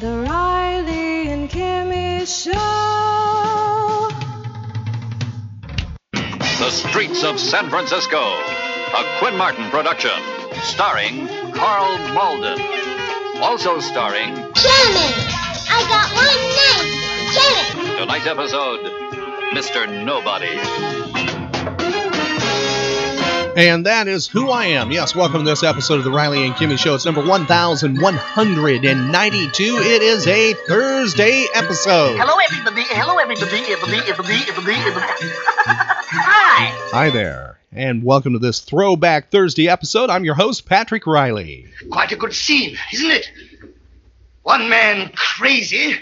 The Riley and Kimmy Show. The Streets of San Francisco, a Quinn Martin production, starring Karl Malden. Also starring Jimmy! I got one name! Jimmy! tonight's episode, Mr. Nobody. And that is who I am. Yes, welcome to this episode of the Riley and Kimmy Show. It's number 1192. It is a Thursday episode. Hello, everybody. Hello, everybody. Everybody, everybody, everybody, everybody. Hi. Hi there. And welcome to this Throwback Thursday episode. I'm your host, Patrick Riley. Quite a good scene, isn't it? One man crazy,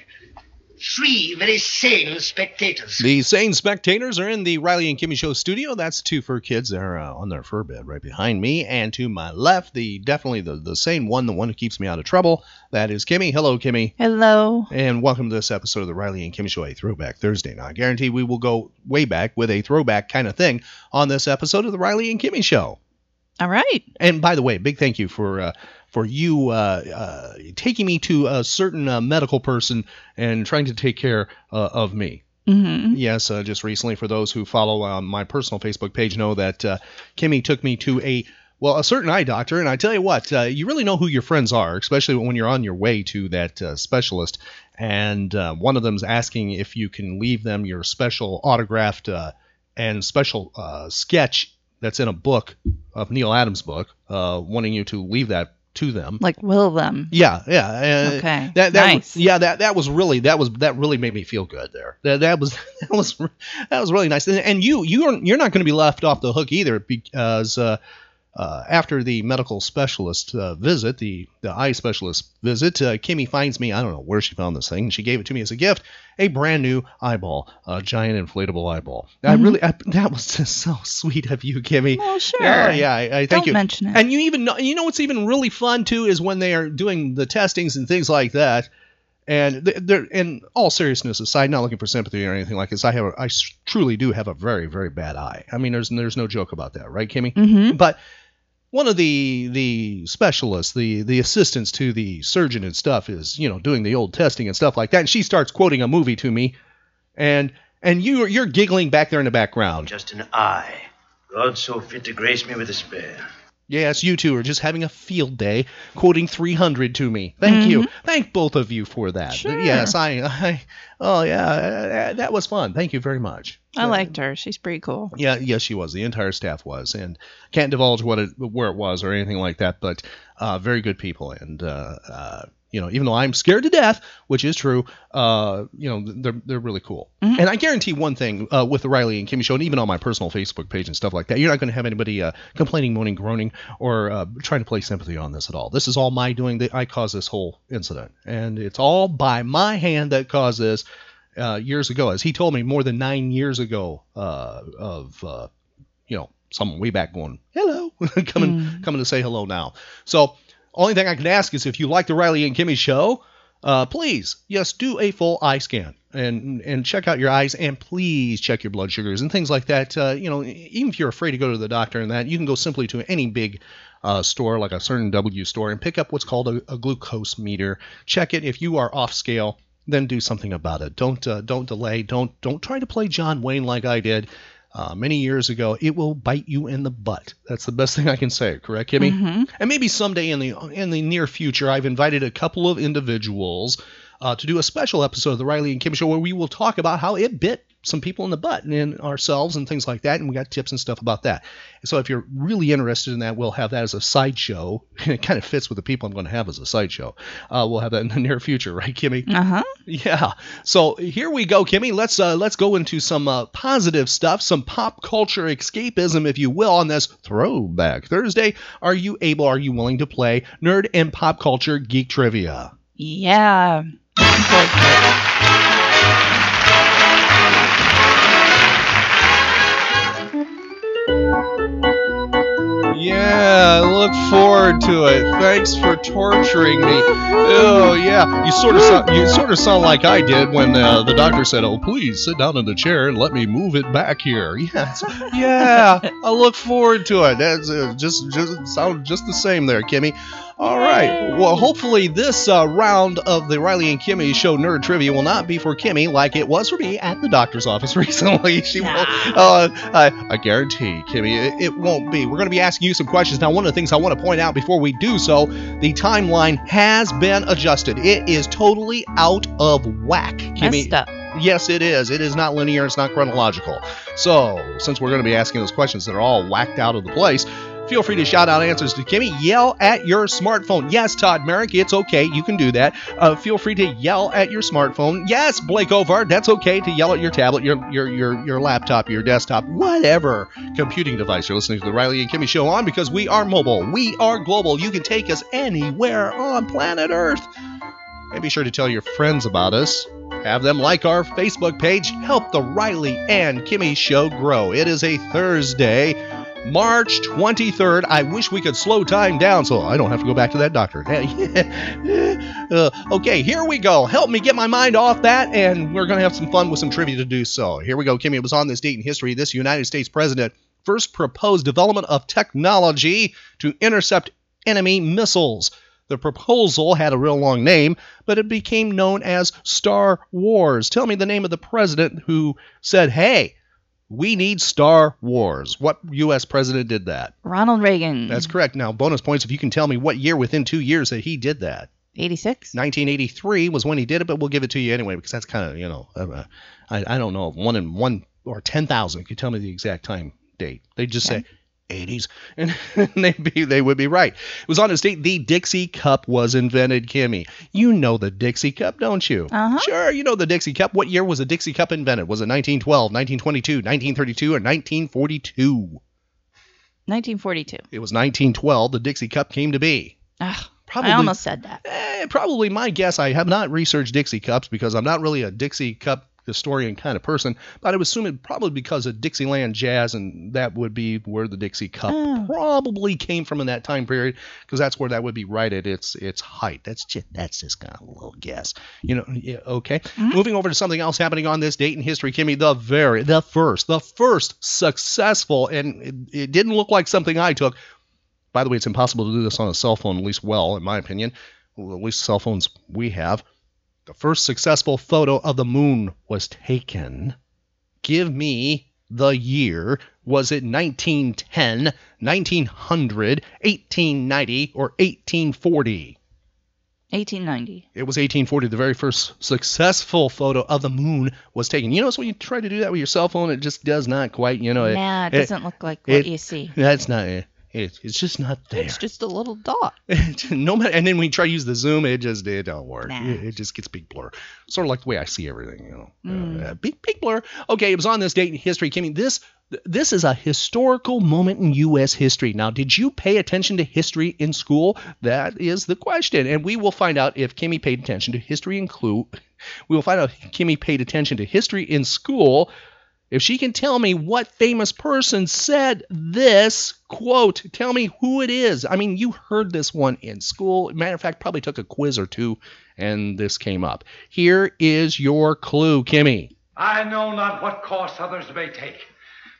three very sane spectators. The sane spectators are in the Riley and Kimmy Show studio. That's two fur kids. They're uh, on their fur bed right behind me. And to my left, the definitely the, the sane one, the one who keeps me out of trouble. That is Kimmy. Hello, Kimmy. Hello. And welcome to this episode of the Riley and Kimmy Show, a throwback Thursday. Now, I guarantee we will go way back with a throwback kind of thing on this episode of the Riley and Kimmy Show. All right. And by the way, big thank you for uh, for you uh, uh, taking me to a certain uh, medical person and trying to take care uh, of me. hmm Yes, uh, just recently, for those who follow uh, my personal Facebook page, know that uh, Kimmy took me to a well, a certain eye doctor, and I tell you what, uh, you really know who your friends are, especially when you're on your way to that uh, specialist. And uh, one of them's asking if you can leave them your special autographed uh, and special uh, sketch that's in a book of Neal Adams' book, uh, wanting you to leave that to them. Like will them. Yeah, yeah. uh, Okay, That, that nice. Was, yeah, that that was really that was that really made me feel good there. That that was that was that was really nice. And, and you you are you're not going to be left off the hook either because uh, uh, after the medical specialist uh, visit, the the eye specialist visit, uh, Kimmy finds me. I don't know where she found this thing. and She gave it to me as a gift. A brand new eyeball, a giant inflatable eyeball. I really I, that was just so sweet of you, Kimmy. Well, sure. Yeah, yeah. I, I thank Don't you. mention it. And you even know, you know what's even really fun too is when they are doing the testings and things like that. And they're in all seriousness aside, not looking for sympathy or anything like this. I have, a, I truly do have a very, very bad eye. I mean, there's, there's no joke about that, right, Kimmy? Mhm. But one of the the specialists, the the assistants to the surgeon and stuff, is you know doing the old testing and stuff like that. And she starts quoting a movie to me, and and you you're giggling back there in the background. Just an eye. God so fit to grace me with a spare. Yes, you two are just having a field day quoting 300 to me. Thank you. Thank both of you for that. Sure. Yes, I, I oh yeah, uh, that was fun. Thank you very much. I liked her. She's pretty cool. Yeah, yes, she was. The entire staff was, and can't divulge what it, where it was or anything like that. But uh, very good people, and uh, uh, you know, even though I'm scared to death, which is true, uh, you know, they're they're really cool. And I guarantee one thing uh, with the Riley and Kimmy show, and even on my personal Facebook page and stuff like that, you're not going to have anybody uh, complaining, moaning, groaning, or uh, trying to play sympathy on this at all. This is all my doing. That I caused this whole incident, and it's all by my hand that caused this uh, years ago, as he told me more than nine years ago uh, of uh, you know someone way back going hello coming coming to say hello now. So only thing I can ask is if you like the Riley and Kimmy show, uh, please yes do a full eye scan and and check out your eyes and please check your blood sugars and things like that. Uh, you know even if you're afraid to go to the doctor and that you can go simply to any big uh, store like a certain W store and pick up what's called a, a glucose meter. Check it if you are off scale then do something about it. Don't uh, don't delay. Don't don't try to play John Wayne like I did uh, many years ago. It will bite you in the butt. That's the best thing I can say. Correct, Kimmy? Mm-hmm. And maybe someday in the in the near future, I've invited a couple of individuals uh, to do a special episode of the Riley and Kim Show where we will talk about how it bit some people in the butt and ourselves and things like that. And we got tips and stuff about that. So if you're really interested in that, we'll have that as a sideshow. And it kind of fits with the people I'm going to have as a sideshow. Uh, we'll have that in the near future, right, Kimmy? Uh huh. Yeah. So here we go, Kimmy. Let's uh, let's go into some uh, positive stuff, some pop culture escapism, if you will, on this Throwback Thursday. Are you able? Are you willing to play nerd and pop culture geek trivia? Yeah. Yeah, I look forward to it. Thanks for torturing me. Oh yeah, you sort of sound, you sort of sound like I did when uh, the doctor said, "Oh, please sit down in the chair and let me move it back here." Yes, yeah, I look forward to it. That's uh, just just sound just the same there, Kimmy. All right. Well, hopefully this uh, round of the Riley and Kimmy Show Nerd Trivia will not be for Kimmy like it was for me at the doctor's office recently. She will. Uh, I, I guarantee, Kimmy, it, it won't be. We're going to be asking you some questions now. One of the things I want to point out before we do so, the timeline has been adjusted. It is totally out of whack, Kimmy. Messed up. Yes, it is. It is not linear. It's not chronological. So, since we're going to be asking those questions that are all whacked out of the place, feel free to shout out answers to Kimmy. Yell at your smartphone. Yes, Todd Merrick, it's okay. You can do that. Uh, feel free to yell at your smartphone. Yes, Blake Ovard, that's okay to yell at your tablet, your your your your laptop, your desktop, whatever computing device you're listening to the Riley and Kimmy show on because we are mobile. We are global. You can take us anywhere on planet Earth. And be sure to tell your friends about us. Have them like our Facebook page. Help the Riley and Kimmy show grow. It is a Thursday, March 23rd. I wish we could slow time down so I don't have to go back to that doctor. Uh, okay, here we go. Help me get my mind off that, and we're going to have some fun with some trivia to do so. Here we go, Kimmy. It was on this date in history. This United States president first proposed development of technology to intercept enemy missiles. The proposal had a real long name, but it became known as Star Wars. Tell me the name of the president who said, hey, we need Star Wars. What U.S. president did that? Ronald Reagan. That's correct. Now, bonus points if you can tell me what year within two years that he did that. 86. 1983 was when he did it, but we'll give it to you anyway because that's kind of, you know, uh, I, I don't know, one in one or 10,000 could tell me the exact time date. They just say 80s, and they'd be, they would be right. It was on this date the Dixie Cup was invented, Kimmy. You know the Dixie Cup, don't you? Uh-huh. Sure, you know the Dixie Cup. What year was the Dixie Cup invented? Was it 1912, 1922, 1932, or 1942? 1942. It was 1912 the Dixie Cup came to be. Ugh, Probably- I almost said that. Eh, probably my guess. I have not researched Dixie Cups because I'm not really a Dixie Cup historian kind of person, but I would assume it probably because of Dixieland jazz, and that would be where the Dixie Cup Oh. probably came from in that time period, because that's where that would be right at its its height. That's just that's just kind of a little guess, you know. Yeah, okay. Mm-hmm. Moving over to something else happening on this date in history, Kimmy, the very the first the first successful, and it, it didn't look like something I took. By the way, it's impossible to do this on a cell phone, at least well, in my opinion. At least cell phones we have. The first successful photo of the moon was taken. Give me the year. Was it 1910, 1900, 1890, or 1840? 1890. It was 1840. The very first successful photo of the moon was taken. You know, notice when you try to do that with your cell phone, it just does not quite, you know. nah, it it- doesn't look like what it- you see. That's not it. It- It's just not there. It's just a little dot. no matter, and then when you try to use the zoom, it just it don't work. Nah. It, it just gets big blur. Sort of like the way I see everything, you know. Mm. Uh, big big blur. Okay, it was on this date in history, Kimmy. This this is a historical moment in U.S. history. Now, did you pay attention to history in school? That is the question, and we will find out if Kimmy paid attention to history in clue. We will find out if Kimmy paid attention to history in school. If she can tell me what famous person said this, quote, tell me who it is. I mean, you heard this one in school. Matter of fact, probably took a quiz or two and this came up. Here is your clue, Kimmy. I know not what course others may take,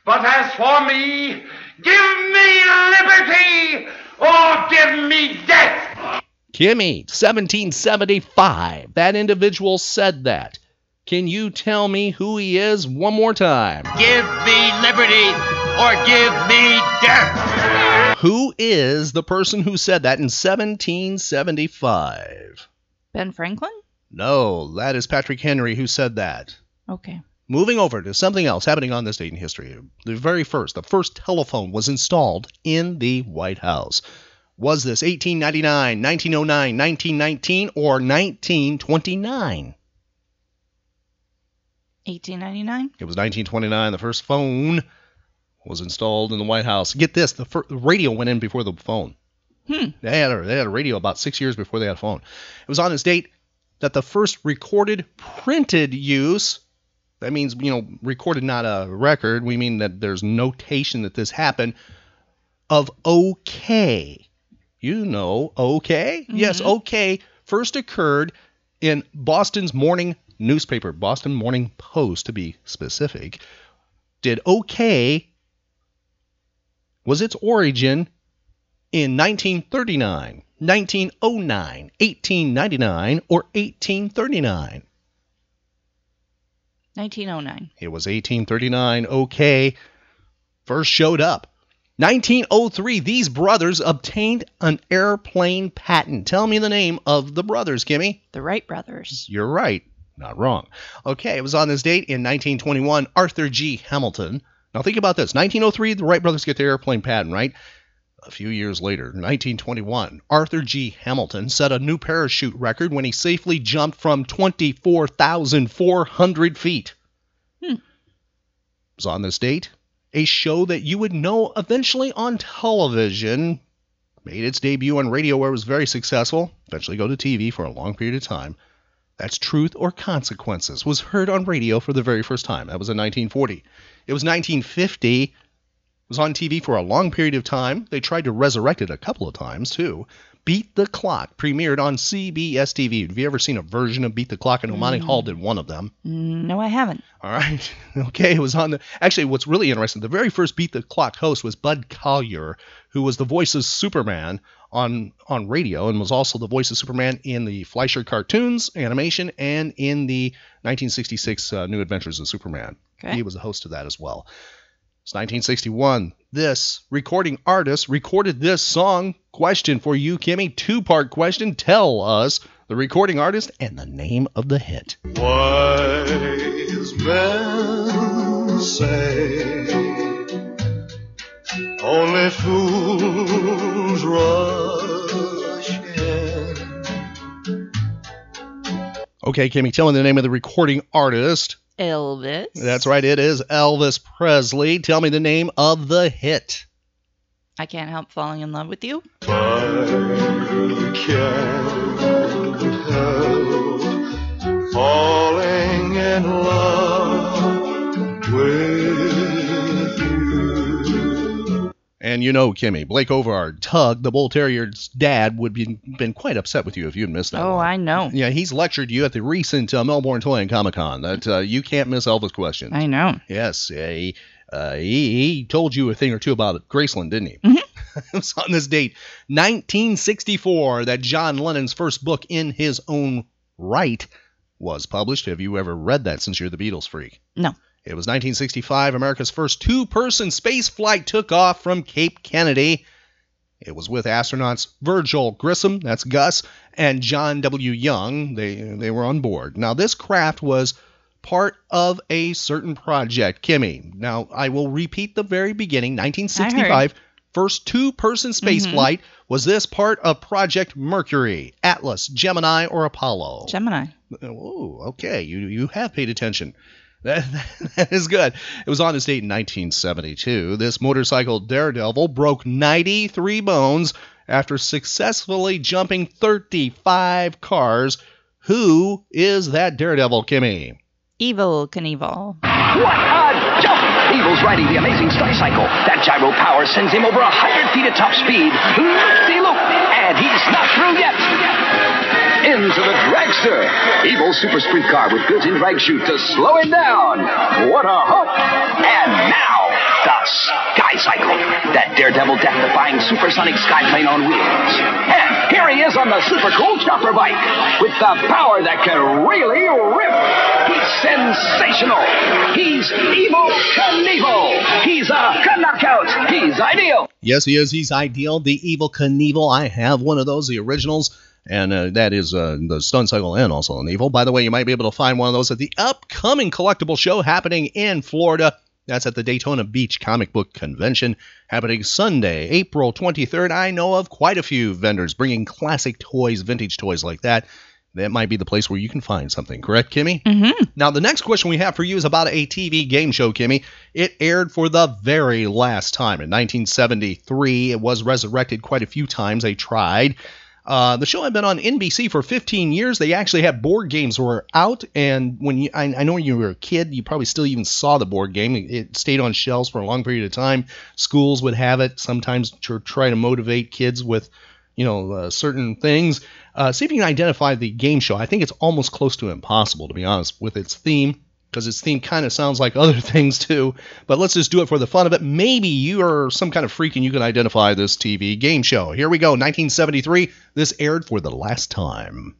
but as for me, give me liberty or give me death. Kimmy, 1775. That individual said that. Can you tell me who he is one more time? Give me liberty or give me death. Who is the person who said that in 1775? Ben Franklin? No, that is Patrick Henry who said that. Okay. Moving over to something else happening on this date in history. The very first, the first telephone was installed in the White House. Was this 1899, 1909, 1919, or 1929? 1899? It was 1929. The first phone was installed in the White House. Get this: the, the radio went in before the phone. Hmm. They had a, they had a radio about six years before they had a phone. It was on this date that the first recorded printed use. That means you know recorded, not a record. We mean that there's notation that this happened of OK. You know OK? Yes, OK first occurred in Boston's morning newspaper, Boston Morning Post to be specific. Did OK was its origin in 1939, 1909, 1899, or 1839? 1909. It was 1839. OK first showed up. 1903, these brothers obtained an airplane patent. Tell me the name of the brothers, Kimmy. The Wright brothers. You're right. Not wrong. Okay, it was on this date in 1921. Arthur G. Hamilton. Now think about this. 1903, the Wright brothers get their airplane patent, right? A few years later, 1921, Arthur G. Hamilton set a new parachute record when he safely jumped from 24,400 feet. Hmm. It was on this date. A show that you would know eventually on television made its debut on radio where it was very successful, eventually go to TV for a long period of time. That's Truth or Consequences was heard on radio for the very first time. That was in 1940. It was 1950. It was on TV for a long period of time. They tried to resurrect it a couple of times too. Beat the Clock premiered on CBS TV. Have you ever seen a version of Beat the Clock? And Monty Hall did one of them. Mm, no, I haven't. All right. Okay. It was on the. Actually, what's really interesting, the very first Beat the Clock host was Bud Collyer, who was the voice of Superman on on radio and was also the voice of Superman in the Fleischer cartoons, animation, and in the 1966 uh, New Adventures of Superman. Okay. He was the host of that as well. It's 1961. This recording artist recorded this song. Question for you, Kimmy. Two part question. Tell us the recording artist and the name of the hit. Wise men say only fools rush in. Okay, Kimmy, tell me the name of the recording artist. Elvis. That's right, it is Elvis Presley. Tell me the name of the hit. I can't help falling in love with you. I can't help falling in love And you know, Kimmy, Blake Ovard, Tug, the Bull Terrier's dad, would be been quite upset with you if you'd missed that. Oh, one. I know. Yeah, he's lectured you at the recent uh, Melbourne Toy and Comic Con that uh, you can't miss Elvis questions. I know. Yes, he, uh, he he told you a thing or two about Graceland, didn't he? Mhm. it was on this date, 1964, that John Lennon's first book in his own right was published. Have you ever read that since you're the Beatles freak? No. It was 1965. America's first two-person space flight took off from Cape Kennedy. It was with astronauts Virgil Grissom, that's Gus, and John W. Young. They they were on board. Now this craft was part of a certain project, Kimmy. Now I will repeat the very beginning, 1965. First two-person space Mhm. flight was this part of Project Mercury, Atlas, Gemini, or Apollo? Gemini. Oh, okay. You you have paid attention. That, that is good. It was on this date in 1972. This motorcycle daredevil broke 93 bones after successfully jumping 35 cars. Who is that daredevil, Kimmy? Evel Knievel. What a jump! Evel's riding the amazing Star Cycle. That gyro power sends him over a hundred feet at top speed. Loop-de-loop! And he's not through yet. Into the dragster. Evel's super sprint car with built-in drag chute to slow him down. What a hook! And now, the Sky Cycle. That daredevil death-defying supersonic skyplane on wheels. And here he is on the super cool chopper bike with the power that can really rip. He's sensational. He's Evel Knievel. He's a knockout. He's ideal. Yes, he is. He's ideal. The Evel Knievel. I have one of those, the originals. And uh, that is uh, the Stunt Cycle and also an Evel. By the way, you might be able to find one of those at the upcoming collectible show happening in Florida. That's at the Daytona Beach Comic Book Convention happening Sunday, April 23rd. I know of quite a few vendors bringing classic toys, vintage toys like that. that might be the place where you can find something. Correct, Kimmy? Mm-hmm. Now, the next question we have for you is about a TV game show, Kimmy. It aired for the very last time in 1973. It was resurrected quite a few times. They tried. Uh, the show had been on NBC for 15 years. They actually had board games were out, and when you, I, I know when you were a kid, you probably still even saw the board game. It, it stayed on shelves for a long period of time. Schools would have it sometimes to try to motivate kids with, you know, uh, certain things. Uh, see if you can identify the game show. I think it's almost close to impossible, to be honest, with its theme because its theme kind of sounds like other things too. But let's just do it for the fun of it. Maybe you are some kind of freak and you can identify this TV game show. Here we go, 1973. This aired for the last time.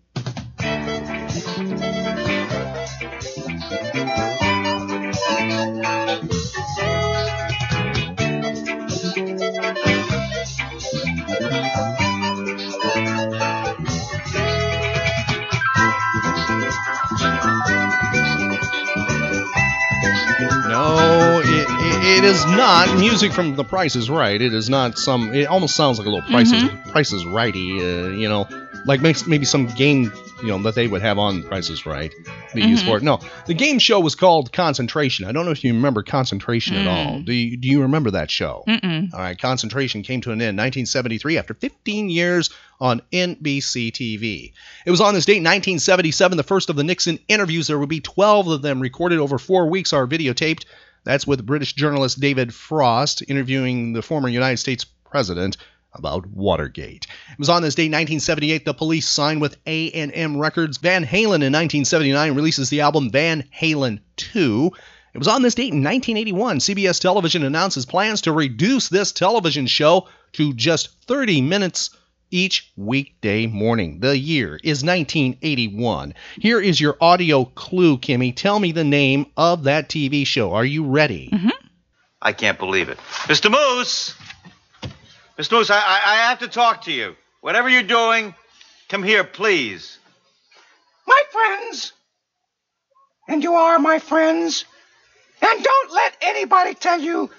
Is not music from The Price is Right. It is not some. It almost sounds like a little Price is Price is Righty. Uh, you know, like makes- maybe some game you know that they would have on Price is Right. Be used Mhm. for it. No, the game show was called Concentration. I don't know if you remember Concentration at all. Mm. Do you, do you remember that show? Mm-mm. All right, Concentration came to an end in 1973 after 15 years on NBC TV. It was on this date, 1977, the first of the Nixon interviews. There would be 12 of them recorded over four weeks, are videotaped. That's with British journalist David Frost interviewing the former United States president about Watergate. It was on this date, 1978, the police signed with A&M Records. Van Halen in 1979 releases the album Van Halen 2. It was on this date in 1981, CBS Television announces plans to reduce this television show to just 30 minutes each weekday morning. The year is 1981. Here is your audio clue, Kimmy. Tell me the name of that TV show. Are you ready? Mm-hmm. I can't believe it. Mr. Moose! Mr. Moose, I, I, I have to talk to you. Whatever you're doing, come here, please. My friends, and you are my friends, and don't let anybody tell you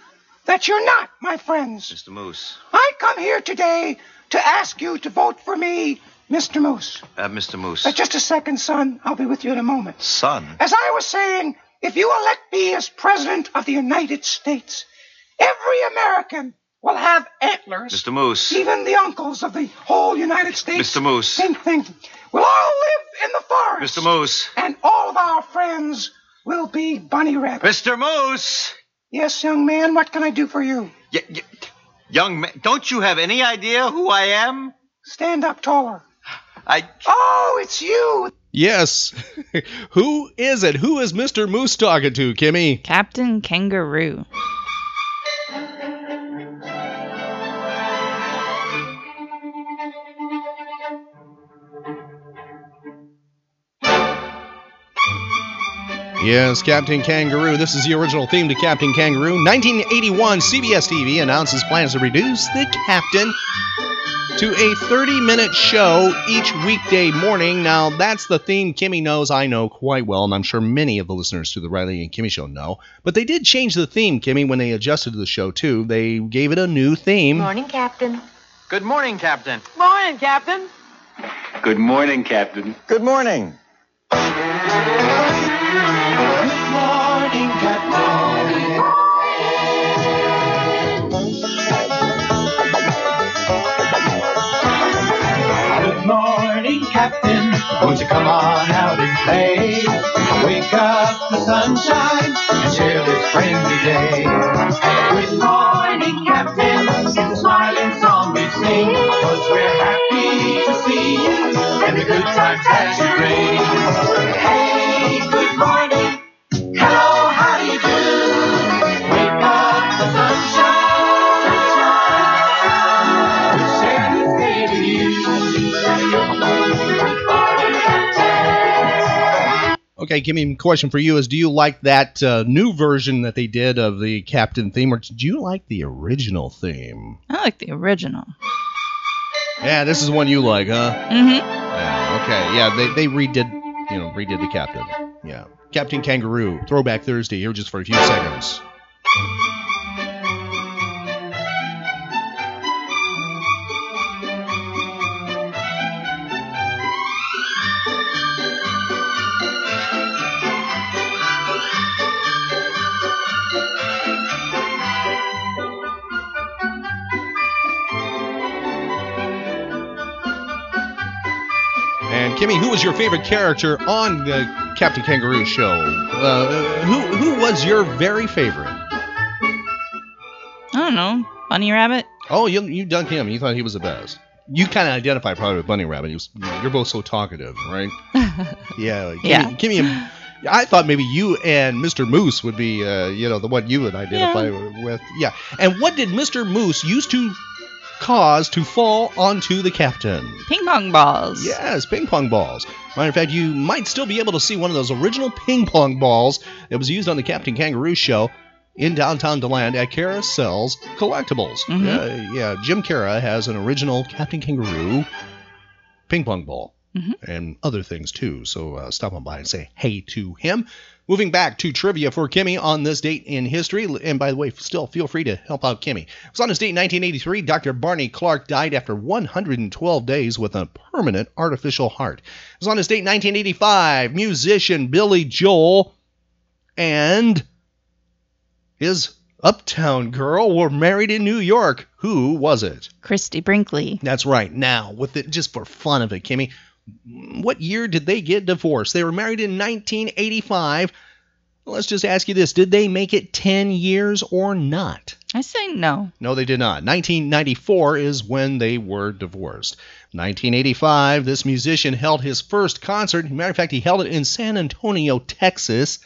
that you're not my friends. Mr. Moose. I come here today to ask you to vote for me, Mr. Moose. Uh, Mr. Moose. Uh, just a second, son. I'll be with you in a moment. Son. As I was saying, if you elect me as President of the United States, every American will have antlers. Mr. Moose. Even the uncles of the whole United States. Mr. Moose. Same thing. We'll all live in the forest. Mr. Moose. And all of our friends will be bunny rabbits. Mr. Moose! Yes, young man, what can I do for you? Y- y- young man, don't you have any idea who I am? Stand up taller. I. Oh, it's you. Yes. Who is it? Who is Mr. Moose talking to, Kimmy? Captain Kangaroo. Yes, Captain Kangaroo. This is the original theme to Captain Kangaroo. 1981, CBS TV announces plans to reduce the captain to a 30 minute show each weekday morning. Now, that's the theme Kimmy knows I know quite well, and I'm sure many of the listeners to the Riley and Kimmy show know. But they did change the theme, Kimmy, when they adjusted the show, too. They gave it a new theme. Morning, Captain. Good morning, Captain. Morning, Captain. Good morning, Captain. Good morning. Captain. Won't you come on out and play? Wake up the sunshine and share this friendly day. Good morning, Captain. It's a smiling song we sing. Cause we're happy to see you and the good times as you bring. Hey, good morning. Hello, how do you do? Wake up the sunshine. sunshine. We'll share this day with you. Good morning, Captain. Okay, Kimmy, question for you is do you like that uh, new version that they did of the Captain theme, or did you like the original theme? I like the original. Yeah, this is one you like, huh? Mm-hmm. Yeah, okay. Yeah, they, they redid, you know, redid the Captain. Yeah. Captain Kangaroo, Throwback Thursday, here just for a few seconds. Kimmy, who was your favorite character on the Captain Kangaroo show? Uh, who who was your very favorite? I don't know. Bunny Rabbit? Oh, you you done him. You thought he was the best. You kind of identify probably with Bunny Rabbit. Was, you're both so talkative, right? yeah. Kimmy, Yeah. Kimmy and- I thought maybe you and Mr. Moose would be, uh, you know, the one you would identify with. Yeah. And what did Mr. Moose used to cause to fall onto the captain? Ping pong balls. Yes, ping pong balls. Matter of fact, you might still be able to see one of those original ping pong balls that was used on the Captain Kangaroo show in downtown DeLand at Carousel's Collectibles. Mhm. Yeah, yeah, Jim Cara has an original Captain Kangaroo ping pong ball Mhm. and other things too. So uh, stop on by and say hey to him. Moving back to trivia for Kimmy on this date in history, and by the way, still feel free to help out Kimmy. It was on this date in 1983. Dr. Barney Clark died after 112 days with a permanent artificial heart. It was on this date in 1985. Musician Billy Joel and his uptown girl were married in New York. Who was it? Christie Brinkley. That's right. Now, with it just for fun of it, Kimmy, what year did they get divorced? They were married in 1985. Let's just ask you this: Did they make it 10 years or not? I say no. No, they did not. 1994 is when they were divorced. 1985, this musician held his first concert. Matter of fact, he held it in San Antonio, Texas.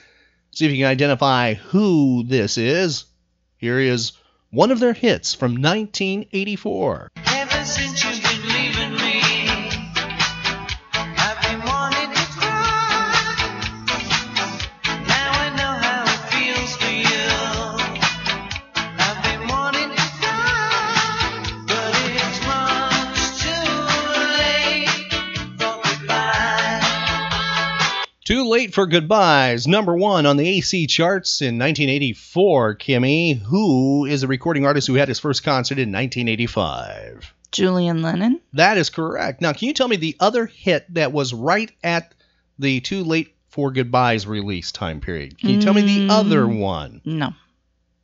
See if you can identify who this is. Here is one of their hits from 1984. Too late for goodbyes. Number one on the AC charts in 1984. Kimmy, who is a recording artist who had his first concert in 1985? Julian Lennon. That is correct. Now, can you tell me the other hit that was right at the Too Late for Goodbyes release time period? Can you tell me the Mm. other one? No.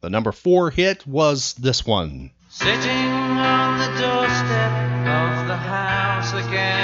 The number four hit was this one. Sitting on the doorstep of the house again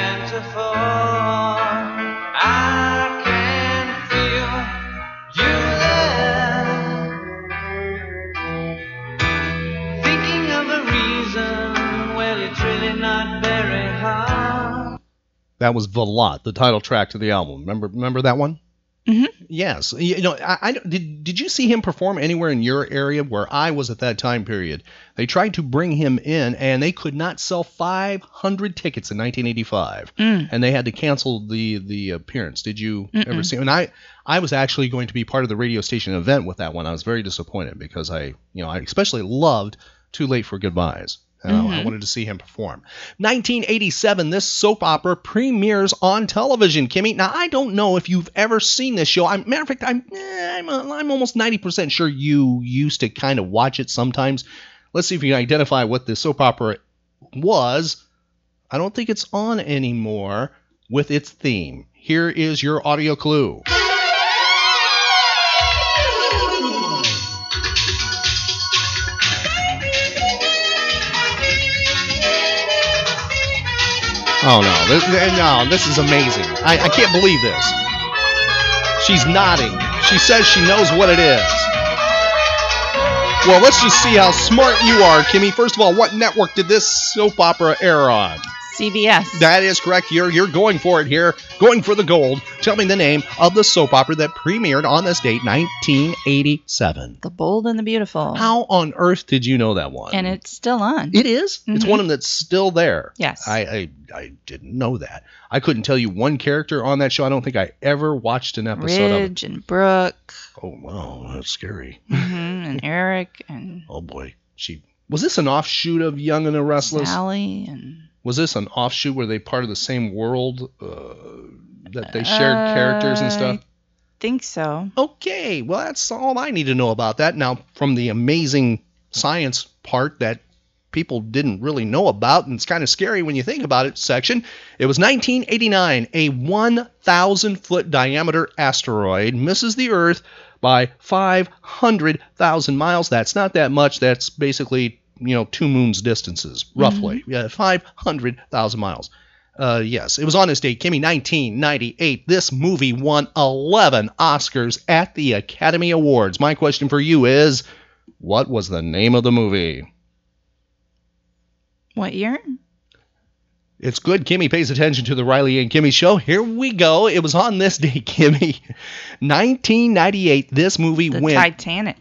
That was Valotte, the title track to the album. Remember, remember that one? Mhm. Yes. You know, I, I did. Did you see him perform anywhere in your area where I was at that time period? They tried to bring him in, and they could not sell 500 tickets in 1985, Mm. and they had to cancel the the appearance. Did you ever Mm-mm. see? And I I was actually going to be part of the radio station event with that one. I was very disappointed because I you know I especially loved Too Late for Goodbyes. And I- I Mhm. wanted to see him perform. 1987, this soap opera premieres on television, Kimmy. Now, I don't know if you've ever seen this show. I'm, matter of fact, I'm, eh, I'm, I'm almost 90% sure you used to kind of watch it sometimes. Let's see if you can identify what this soap opera was. I don't think it's on anymore with its theme. Here is your audio clue. Oh no, this, no, this is amazing. I, I can't believe this. She's nodding. She says she knows what it is. Well, let's just see how smart you are, Kimmy. First of all, what network did this soap opera air on? CBS. That is correct. You're you're going for it here, going for the gold. Tell me the name of the soap opera that premiered on this date, 1987. The Bold and the Beautiful. How on earth did you know that one? And it's still on. It is? It's Mhm. one of them that's still there. Yes. I, I I didn't know that. I couldn't tell you one character on that show. I don't think I ever watched an episode of it. Ridge and Brooke. Oh wow, that's scary. hmm and Eric and Oh boy, she was this an offshoot of Young and the Restless? Sally and Was this an offshoot? Were they part of the same world uh, that they shared characters and stuff? I think so. Okay, well that's all I need to know about that. Now, from the amazing science part that people didn't really know about, and it's kind of scary when you think about it. Section. It was 1989. A 1,000 foot diameter asteroid misses the Earth by 500,000 miles. That's not that much. That's basically you know two moons distances roughly. Yeah, 500,000 miles. Uh, yes, it was on this date, Kimmy, 1998. This movie won 11 Oscars at the Academy Awards. My question for you is, what was the name of the movie? What year? It's good Kimmy pays attention to the Riley and Kimmy show. Here we go. It was on this day, Kimmy. 1998. This movie The went. Titanic.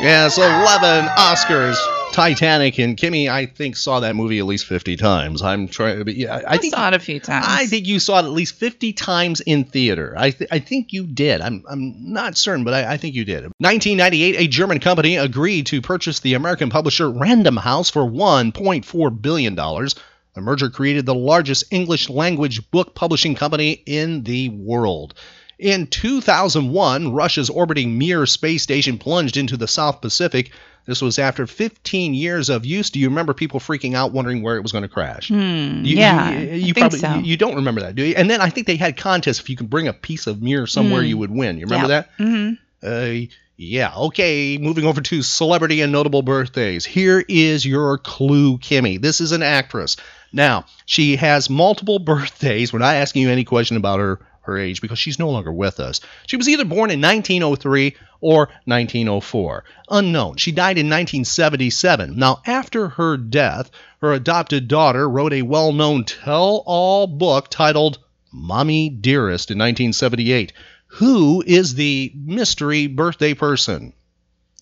Yes, 11 Oscars. Titanic and Kimmy, I think, saw that movie at least 50 times. I'm trying, yeah, I, I think saw it a few times. I think you saw it at least 50 times in theater. I, th- I think you did. I'm, I'm not certain, but I, I think you did. 1998, a German company agreed to purchase the American publisher Random House for $1.4 billion. The merger created the largest English language book publishing company in the world. In 2001, Russia's orbiting Mir space station plunged into the South Pacific. This was after 15 years of use. Do you remember people freaking out, wondering where it was going to crash? Hmm, You, yeah, you, you probably so. you, don't remember that, do you? And then I think they had contests if you could bring a piece of mirror somewhere, Hmm. you would win. You remember Yeah. that? Mhm. Uh, yeah. Okay. Moving over to celebrity and notable birthdays. Here is your clue, Kimmy. This is an actress. Now she has multiple birthdays. We're not asking you any question about her her age because she's no longer with us. She was either born in 1903 or 1904. Unknown. She died in 1977. Now, after her death, her adopted daughter wrote a well known tell all book titled Mommy Dearest in 1978. Who is the mystery birthday person?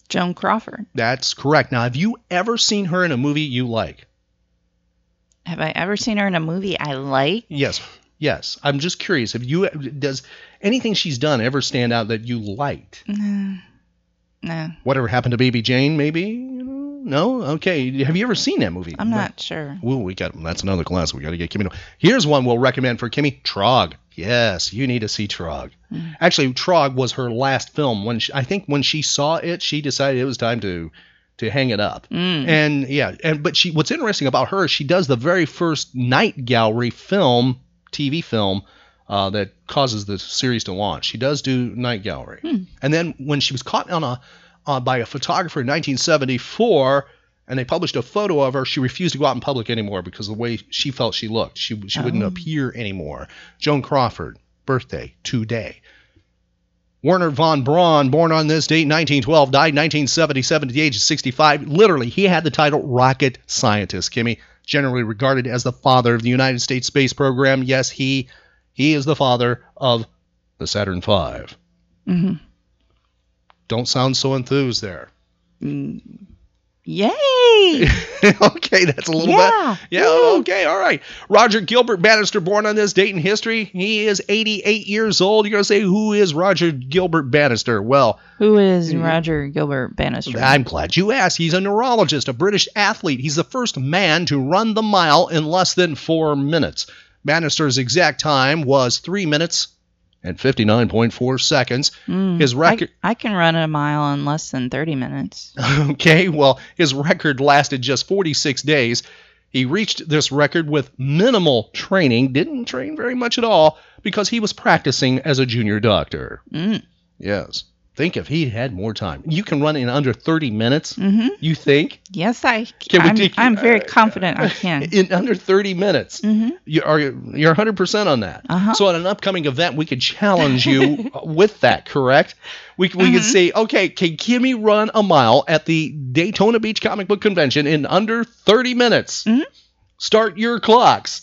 Joan Crawford. That's correct. Now, have you ever seen her in a movie you like? Have I ever seen her in a movie I like? Yes. Yes. I'm just curious. Have you does anything she's done ever stand out that you liked? No. No. Whatever happened to Baby Jane, maybe? No? Okay. Have you ever seen that movie? I'm not sure. Ooh, we got that's another class we got to get Kimmy. to- Here's one we'll recommend for Kimmy: Trog. Yes, you need to see Trog. Mm. Actually, Trog was her last film. When she, I think when she saw it, she decided it was time to to hang it up. Mm. And yeah, and but she what's interesting about her, is she does the very first night gallery film, TV film. Uh, that causes the series to launch. She does do Night Gallery, Hmm. and then when she was caught on a uh, by a photographer in 1974, and they published a photo of her, she refused to go out in public anymore because of the way she felt she looked. She she wouldn't Oh. appear anymore. Joan Crawford, birthday today. Wernher von Braun, born on this date, 1912, died 1977 at the age of 65. Literally, he had the title rocket scientist. Kimmy, generally regarded as the father of the United States space program. Yes, he he is the father of the Saturn V. hmm Don't sound so enthused there. Yay! okay, that's a little Yeah. bit. Yeah, okay, all right. Roger Gilbert Bannister, born on this date in history. He is 88 years old. You're going to say, who is Roger Gilbert Bannister? Well, Who is mm. Roger Gilbert Bannister? I'm glad you asked. He's a neurologist, a British athlete. He's the first man to run the mile in less than four minutes. Bannister's exact time was three minutes and 59.4 seconds. Mm, His record. I, I can run a mile in less than 30 minutes. Okay, well, his record lasted just 46 days. He reached this record with minimal training, didn't train very much at all, because he was practicing as a junior doctor. Mm. Yes. Think if he had more time. You can run in under 30 minutes, hmm you think? Yes, I. Can I'm, take- I'm very confident I can. In under 30 minutes. hmm You are you're 100% on that. Uh-huh. So at an upcoming event, we could challenge you with that, correct? We, we could Mhm. say, okay, can Kimmy run a mile at the Daytona Beach Comic Book Convention in under 30 minutes? Mhm. Start your clocks.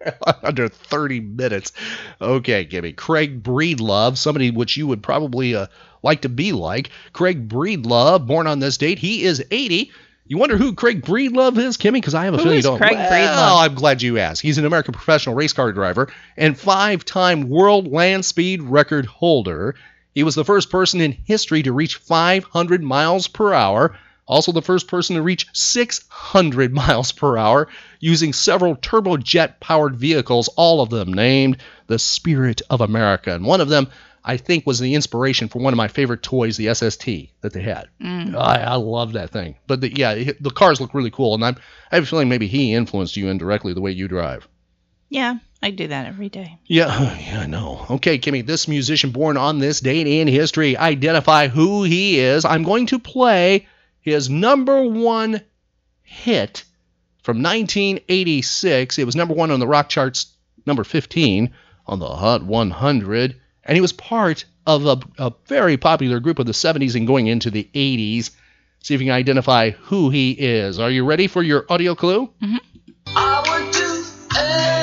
under 30 minutes. Okay, Kimmy. Craig Breedlove, somebody which you would probably uh, like to be like. Craig Breedlove, born on this date, he is 80. You wonder who Craig Breedlove is, Kimmy? Because I have a Who feeling you don't. Craig well, Breedlove? I'm glad you asked. He's an American professional race car driver and five-time world land speed record holder. He was the first person in history to reach 500 miles per hour. Also, the first person to reach 600 miles per hour using several turbojet powered vehicles, all of them named the Spirit of America. And one of them, I think, was the inspiration for one of my favorite toys, the SST that they had. Mm. I, I love that thing. But the, yeah, the cars look really cool, and I'm, I have a feeling maybe he influenced you indirectly the way you drive. Yeah, I do that every day. Yeah, yeah, I know. Okay, Kimmy, this musician born on this date in history, identify who he is. I'm going to play his number one hit from 1986. It was number one on the rock charts, number 15 on the Hot 100, and he was part of a, a very popular group of the 70s and going into the 80s. See if you can identify who he is. Are you ready for your audio clue? Mm-hmm. I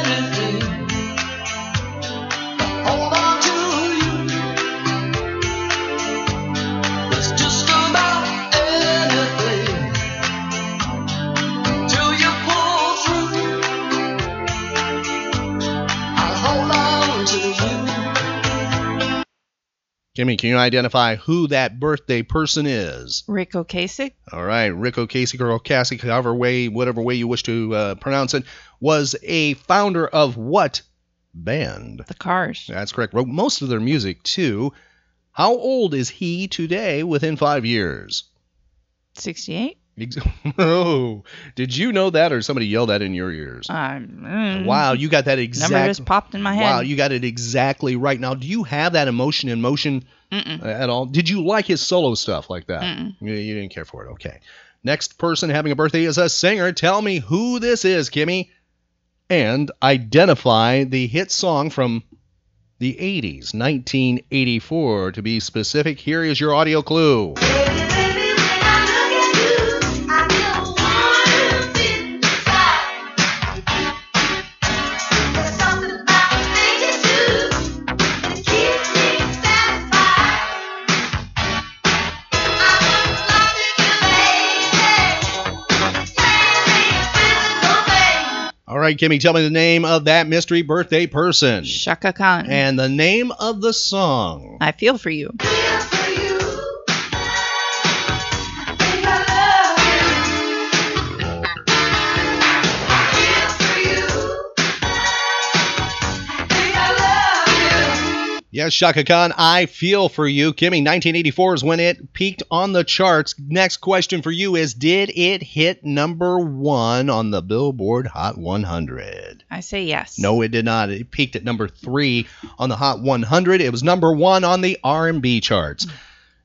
Kimmy, can you identify who that birthday person is? Ric Ocasek? All right, Ric Ocasek or Ocasek, however way, whatever way you wish to uh, pronounce it, was a founder of what band? The Cars. That's correct. Wrote most of their music too. How old is he today? Within five years. 68? Oh, did you know that, or somebody yelled that in your ears? Um, mm, Wow, you got that exactly. Number just popped in my head. Wow, you got it exactly right. Now, do you have that emotion in motion Mm-mm. at all? Did you like his solo stuff like that? You didn't care for it. Okay. Next person having a birthday is a singer. Tell me who this is, Kimmy, and identify the hit song from the 80s, 1984 to be specific. Here is your audio clue. Right, Kimmy, tell me the name of that mystery birthday person. Chaka Khan. And the name of the song. I feel for you. Yes, Chaka Khan, I feel for you. Kimmy, 1984 is when it peaked on the charts. Next question for you is Did it hit number one on the Billboard Hot 100? I say yes. No, it did not. It peaked at number three on the Hot 100. It was number one on the R&B charts.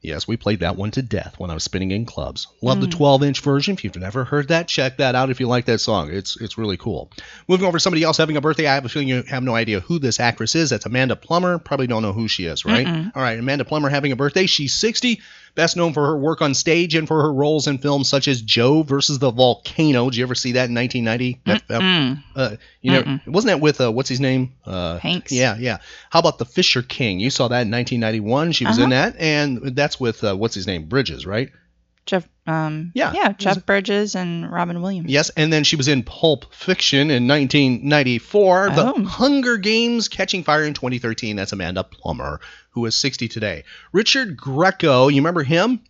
Yes, we played that one to death when I was spinning in clubs. Love the hmm. 12-inch version. If you've never heard that, check that out if you like that song. It's it's really cool. Moving over to somebody else having a birthday. I have a feeling you have no idea who this actress is. That's Amanda Plummer. Probably don't know who she is, right? All right, Amanda Plummer having a birthday. She's 60. Best known for her work on stage and for her roles in films such as Joe versus the Volcano. Did you ever see that in 1990? That- that- Mm. uh, you know, Mm-mm. wasn't that with uh, what's his name? Uh, Hanks. Yeah, yeah. How about the Fisher King? You saw that in 1991. She was in Uh-huh. that, and that's with uh, what's his name? Bridges, right? Jeff. Um. Yeah. Yeah. Jeff Bridges and Robin Williams. Yes, and then she was in Pulp Fiction in 1994. The Oh. Hunger Games Catching Fire in 2013. That's Amanda Plummer, who is 60 today. Richard Grieco, you remember him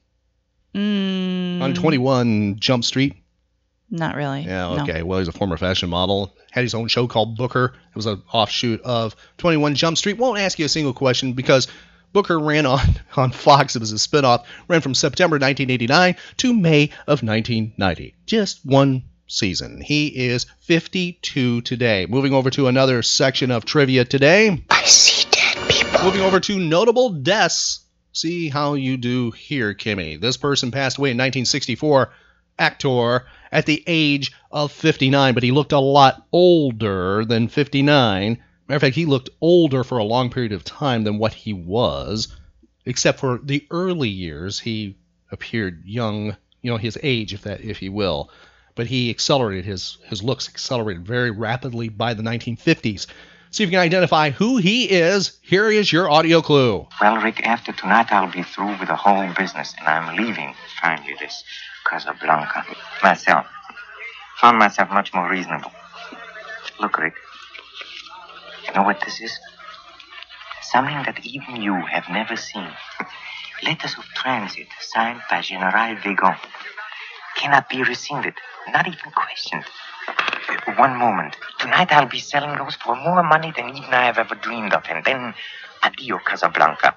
Mm, on 21 Jump Street? Not really. Yeah, No. okay. Well, he's a former fashion model. Had his own show called Booker. It was an offshoot of 21 Jump Street. Won't ask you a single question because Booker ran on on Fox. It was a spinoff. Ran from September 1989 to May of 1990. Just one season. He is 52 today. Moving over to another section of trivia today. I see dead people. Moving over to notable deaths. See how you do here, Kimmy. This person passed away in 1964 actor at the age of 59, but he looked a lot older than 59. Matter of fact, he looked older for a long period of time than what he was, except for the early years. He appeared young, you know, his age, if that, if you will. But he accelerated his his looks accelerated very rapidly by the 1950s. See if you can identify who he is. Here is your audio clue. Well, Rick, after tonight I'll be through with the whole business, and I'm leaving finally this Casablanca myself. Found myself much more reasonable. Look, Rick, you know what this is? Something that even you have never seen. Letters of transit signed by General Weygand cannot be rescinded, not even questioned. One moment. Tonight I'll be selling those for more money than even I have ever dreamed of, and then adio Casablanca.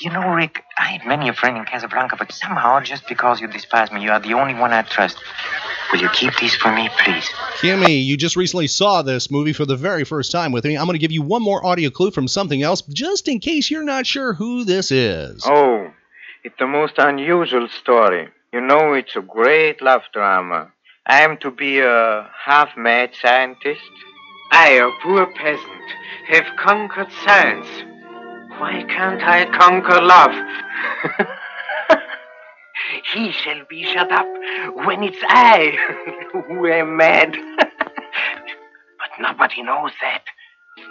You know, Rick, I had many a friend in Casablanca, but somehow, just because you despise me, you are the only one I trust. Will you keep these for me, please? Kimmy, you just recently saw this movie for the very first time with me. I'm going to give you one more audio clue from something else, just in case you're not sure who this is. Oh, it's the most unusual story. You know, it's a great love drama. I am to be a half mad scientist. I, a poor peasant, have conquered science. Why can't I conquer love? he shall be shut up when it's I who am mad. but nobody knows that.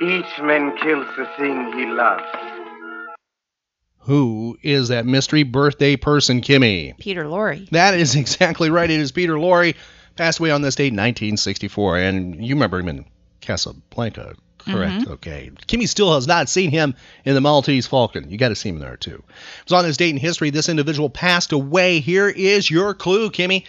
Each man kills the thing he loves. Who is that mystery birthday person, Kimmy? Peter Lorre. That is exactly right. It is Peter Lorre, passed away on this date, 1964. And you remember him in Casablanca, correct? Mhm. Okay. Kimmy still has not seen him in The Maltese Falcon. You got to see him there, too. It was on this date in history. This individual passed away. Here is your clue, Kimmy.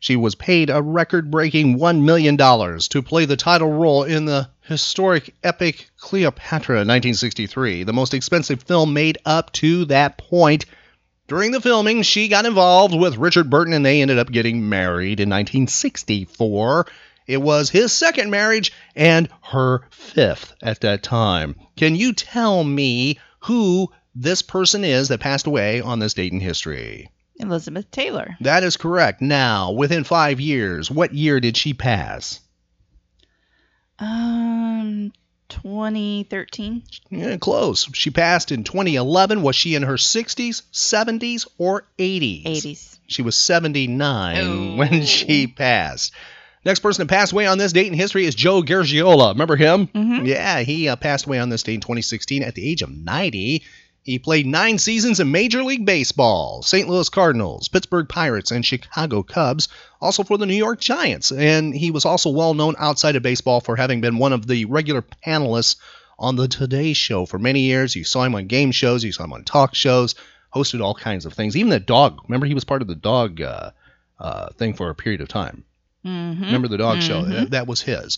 She was paid a record breaking $1 million to play the title role in the historic epic Cleopatra 1963, the most expensive film made up to that point. During the filming, she got involved with Richard Burton and they ended up getting married in 1964. It was his second marriage and her fifth at that time. Can you tell me who this person is that passed away on this date in history? Elizabeth Taylor. That is correct. Now, within five years, what year did she pass? Um, 2013. Yeah, close. She passed in 2011. Was she in her 60s, 70s, or 80s? 80s. She was 79 when she passed. Next person to pass away on this date in history is Joe Garagiola. Remember him? Mhm. Yeah, he uh, passed away on this date in 2016 at the age of 90. He played nine seasons in Major League Baseball, St. Louis Cardinals, Pittsburgh Pirates, and Chicago Cubs, also for the New York Giants. And he was also well known outside of baseball for having been one of the regular panelists on the Today Show for many years. You saw him on game shows, you saw him on talk shows, hosted all kinds of things. Even the dog. Remember, he was part of the dog uh, uh, thing for a period of time. Mm-hmm. Remember the dog show? Mhm. That, that was his.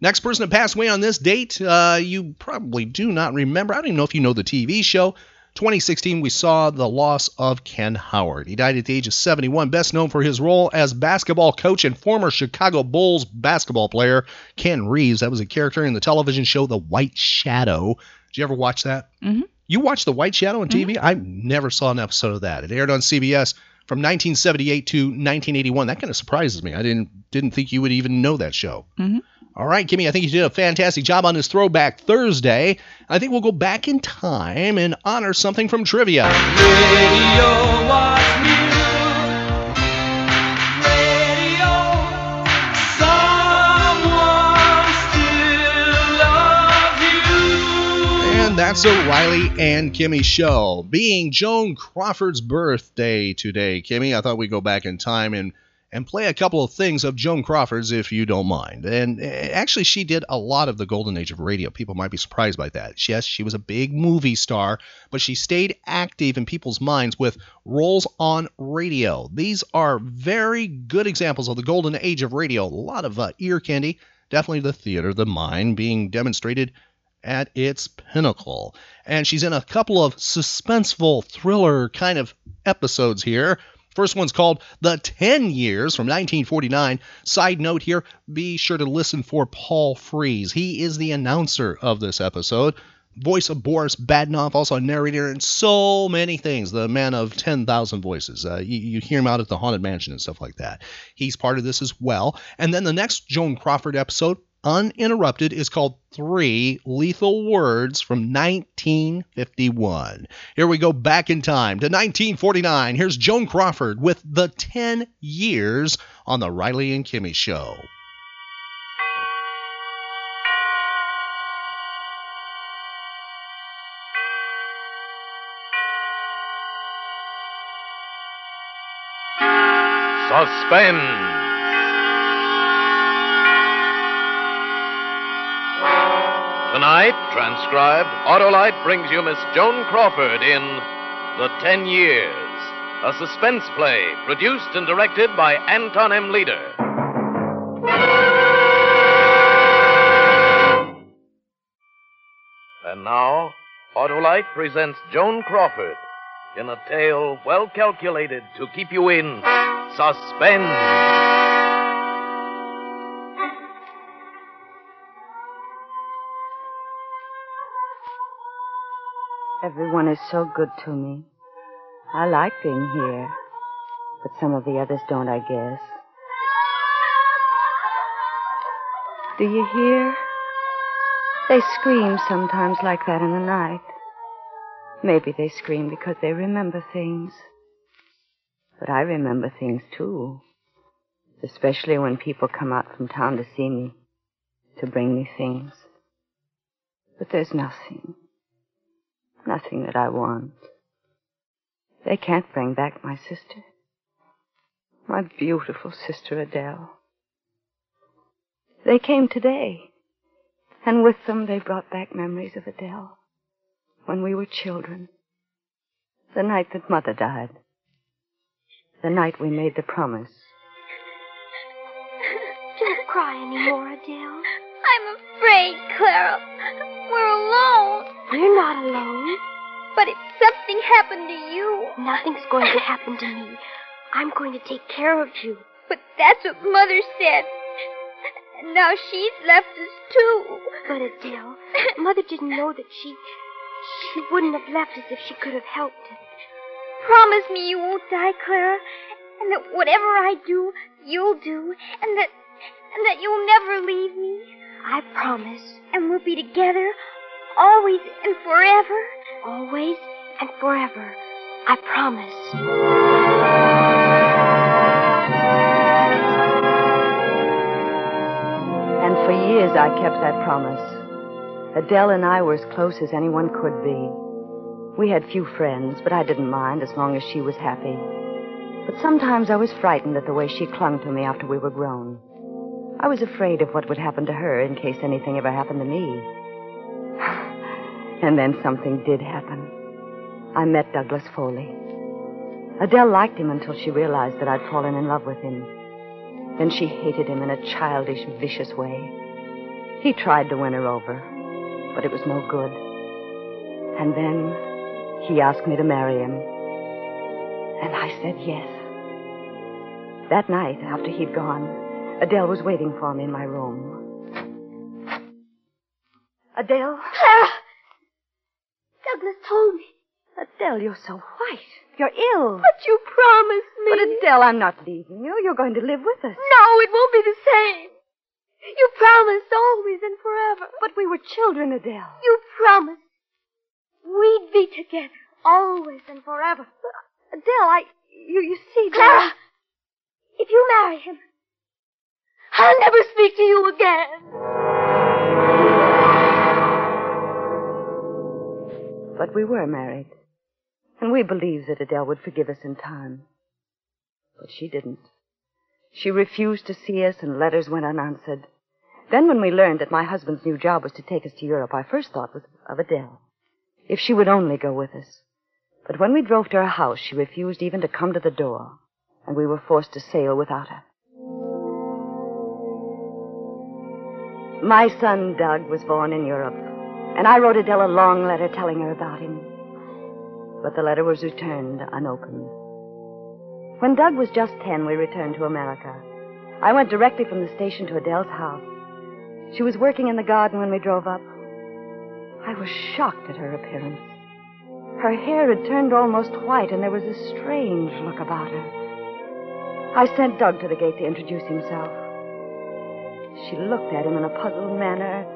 Next person to pass away on this date, uh, you probably do not remember. I don't even know if you know the TV show. 2016, we saw the loss of Ken Howard. He died at the age of 71, best known for his role as basketball coach and former Chicago Bulls basketball player Ken Reeves. That was a character in the television show The White Shadow. Did you ever watch that? Mhm. You watched The White Shadow on TV? I never saw an episode of that. It aired on CBS from 1978 to 1981. That kind of surprises me. I didn't didn't think you would even know that show. Mhm. All right, Kimmy, I think you did a fantastic job on this Throwback Thursday. I think we'll go back in time and honor something from trivia. Radio was new. Radio, someone still loves you. And that's a Riley and Kimmy show. Being Joan Crawford's birthday today, Kimmy, I thought we'd go back in time and and play a couple of things of Joan Crawford's if you don't mind. And uh, actually, she did a lot of the golden age of radio. People might be surprised by that. Yes, she was a big movie star, but she stayed active in people's minds with roles on radio. These are very good examples of the golden age of radio. A lot of uh, ear candy. Definitely the theater, of the mind being demonstrated at its pinnacle. And she's in a couple of suspenseful thriller kind of episodes here. First one's called The 10 Years from 1949. Side note here be sure to listen for Paul Frees. He is the announcer of this episode. Voice of Boris Badenov, also a narrator, and so many things. The man of 10,000 voices. Uh, you, you hear him out at the Haunted Mansion and stuff like that. He's part of this as well. And then the next Joan Crawford episode, uninterrupted, is called Three Lethal Words from 1951. Here we go back in time to 1949. Here's Joan Crawford with the 10 years on the Riley and Kimmy Show. Suspense. Tonight, transcribed, Autolite brings you Miss Joan Crawford in The Ten Years, a suspense play produced and directed by Anton M. Leader. And now, Autolite presents Joan Crawford in a tale well calculated to keep you in suspense. Everyone is so good to me. I like being here. But some of the others don't, I guess. Do you hear? They scream sometimes like that in the night. Maybe they scream because they remember things. But I remember things too. Especially when people come out from town to see me, to bring me things. But there's nothing. Nothing that I want. They can't bring back my sister. My beautiful sister Adele. They came today. And with them they brought back memories of Adele. When we were children. The night that Mother died. The night we made the promise. Don't cry anymore, Adele. I'm afraid, Clara. We're alone. We're not alone. But if something happened to you. Nothing's going to happen to me. I'm going to take care of you. But that's what Mother said. And now she's left us too. But Adele, Mother didn't know that she she wouldn't have left us if she could have helped us. Promise me you won't die, Clara. And that whatever I do, you'll do. And that and that you'll never leave me. I promise. And we'll be together always and forever. Always and forever. I promise. And for years I kept that promise. Adele and I were as close as anyone could be. We had few friends, but I didn't mind as long as she was happy. But sometimes I was frightened at the way she clung to me after we were grown. I was afraid of what would happen to her in case anything ever happened to me. And then something did happen. I met Douglas Foley. Adele liked him until she realized that I'd fallen in love with him. Then she hated him in a childish, vicious way. He tried to win her over, but it was no good. And then he asked me to marry him. And I said yes. That night, after he'd gone, Adele was waiting for me in my room. Adele? Clara! Douglas told me. Adele, you're so white. You're ill. But you promised me. But Adele, I'm not leaving you. You're going to live with us. No, it won't be the same. You promised always and forever. But we were children, Adele. You promised we'd be together always and forever. Adele, I. You, you see, Clara, if you marry him, I'll never speak to you again. But we were married. And we believed that Adele would forgive us in time. But she didn't. She refused to see us, and letters went unanswered. Then, when we learned that my husband's new job was to take us to Europe, our first thought was of Adele. If she would only go with us. But when we drove to her house, she refused even to come to the door, and we were forced to sail without her. My son, Doug, was born in Europe, and I wrote Adele a long letter telling her about him. But the letter was returned unopened. When Doug was just ten, we returned to America. I went directly from the station to Adele's house. She was working in the garden when we drove up. I was shocked at her appearance. Her hair had turned almost white, and there was a strange look about her. I sent Doug to the gate to introduce himself. She looked at him in a puzzled manner.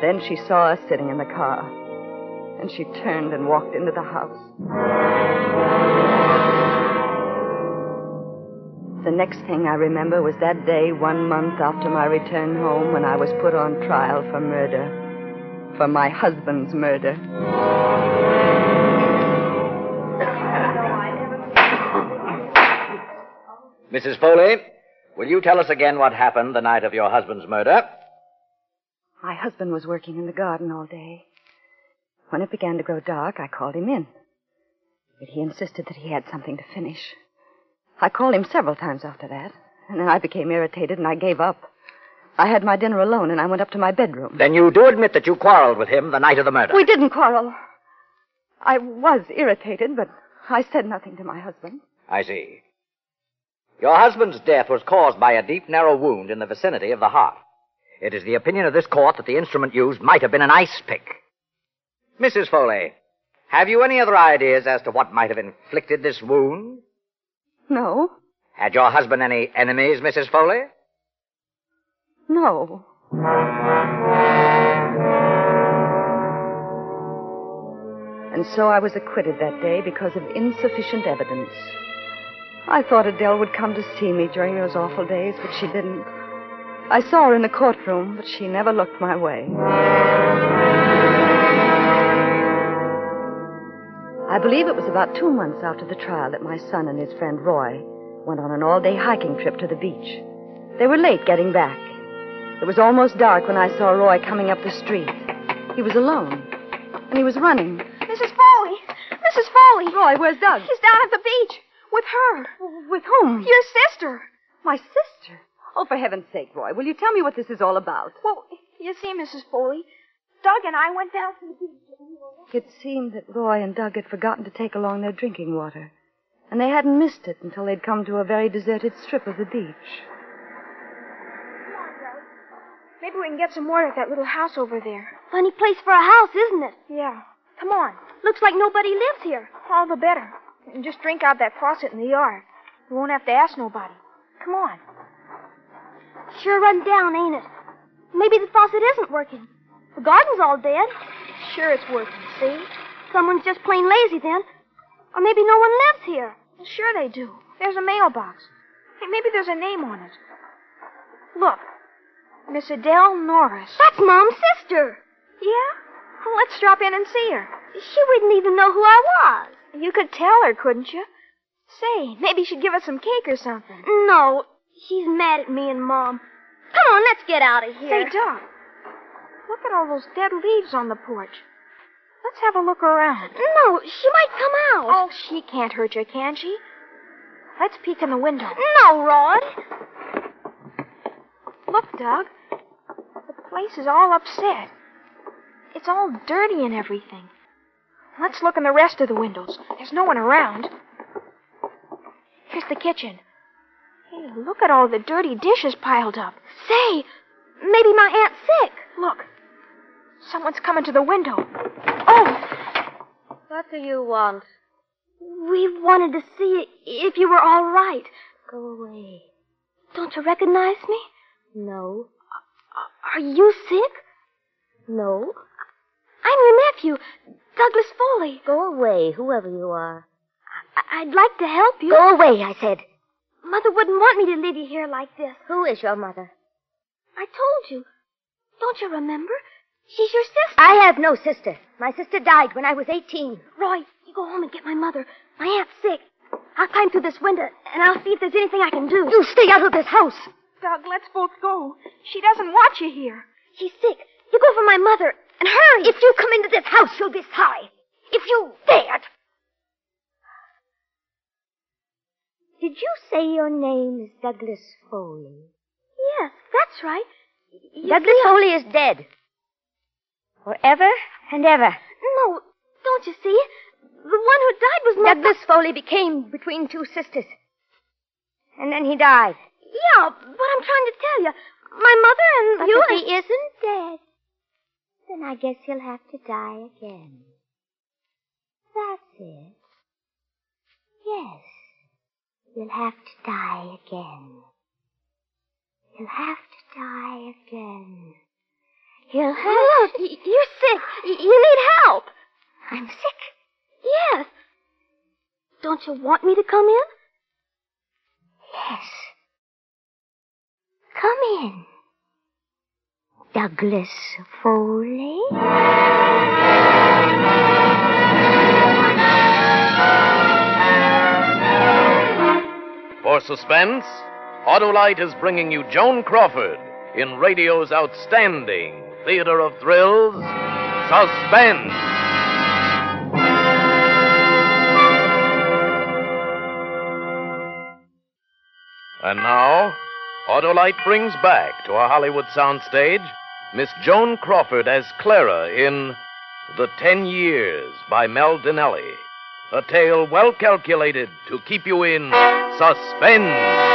Then she saw us sitting in the car, and she turned and walked into the house. The next thing I remember was that day, one month after my return home, when I was put on trial for murder. For my husband's murder. Mrs. Foley, will you tell us again what happened the night of your husband's murder? My husband was working in the garden all day. When it began to grow dark, I called him in. But he insisted that he had something to finish. I called him several times after that, and then I became irritated and I gave up. I had my dinner alone and I went up to my bedroom. Then you do admit that you quarreled with him the night of the murder. We didn't quarrel. I was irritated, but I said nothing to my husband. I see. Your husband's death was caused by a deep, narrow wound in the vicinity of the heart. It is the opinion of this court that the instrument used might have been an ice pick. Mrs. Foley, Have you any other ideas as to what might have inflicted this wound? No. Had your husband any enemies, Mrs. Foley? No. And so I was acquitted that day because of insufficient evidence. I thought Adele would come to see me during those awful days, but she didn't. I saw her in the courtroom, but she never looked my way. I believe it was about two months after the trial that my son and his friend Roy went on an all day hiking trip to the beach. They were late getting back. It was almost dark when I saw Roy coming up the street. He was alone, and he was running. Mrs. Foley! Mrs. Foley! Roy, where's Doug? He's down at the beach. With her. With whom? Your sister. My sister? Oh, for heaven's sake, Roy, will you tell me what this is all about? Well, you see, Mrs. Foley, Doug and I went down to the beach. and we were- It seemed that Roy and Doug had forgotten to take along their drinking water, and they hadn't missed it until they'd come to a very deserted strip of the beach. Come on, Doug. Maybe we can get some water at that little house over there. Funny place for a house, isn't it? Yeah. Come on. Looks like nobody lives here. All the better. And just drink out that faucet in the yard. We won't have to ask nobody. Come on. Sure run down, ain't it? Maybe the faucet isn't working. The garden's all dead. Sure it's working, see? Someone's just plain lazy then. Or maybe no one lives here. Well, sure they do. There's a mailbox. Hey, maybe there's a name on it. Look. Miss Adele Norris. That's Mom's sister. Yeah? Well, let's drop in and see her. She wouldn't even know who I was. You could tell her, couldn't you? Say, maybe she'd give us some cake or something. No, she's mad at me and Mom. Come on, let's get out of here. Say, Doug, look at all those dead leaves on the porch. Let's have a look around. No, she might come out. Oh, she can't hurt you, can she? Let's peek in the window. No, Roy. Look, Doug. The place is all upset. It's all dirty and everything. Let's look in the rest of the windows. There's no one around. Here's the kitchen. Hey, look at all the dirty dishes piled up. Say, maybe my aunt's sick. Look. Someone's coming to the window. Oh! What do you want? We wanted to see if you were all right. Go away. Don't you recognize me? No. Are you sick? No. I'm your nephew, Douglas Foley. Go away, whoever you are. I- I'd like to help you. Go away, I said. Mother wouldn't want me to leave you here like this. Who is your mother? I told you. Don't you remember? She's your sister. I have no sister. My sister died when I was 18. Roy, you go home and get my mother. My aunt's sick. I'll climb through this window, and I'll see if there's anything I can do. You stay out of this house. Doug, let's both go. She doesn't want you here. She's sick. You go for my mother, and hurry. If you come into this house, you'll be sorry. If you dared. Did you say your name is Douglas Foley? Yes, that's right. You Douglas Foley is dead. Forever and ever. No, don't you see? The one who died was my Douglas Foley became between two sisters. And then he died. Yeah, but I'm trying to tell you. My mother and But you if and... he isn't dead, then I guess he'll have to die again. That's it. Yes. You'll have to die again. You'll have to die again. You'll have Look, y- you're sick. You need help. I'm sick. Yes. Don't you want me to come in? Yes. Come in. Douglas Foley? For suspense, Autolite is bringing you Joan Crawford in radio's outstanding theater of thrills, Suspense. And now, Autolite brings back to a Hollywood soundstage Miss Joan Crawford as Clara in The Ten Years by Mel Dinelli. A tale well calculated to keep you in suspense.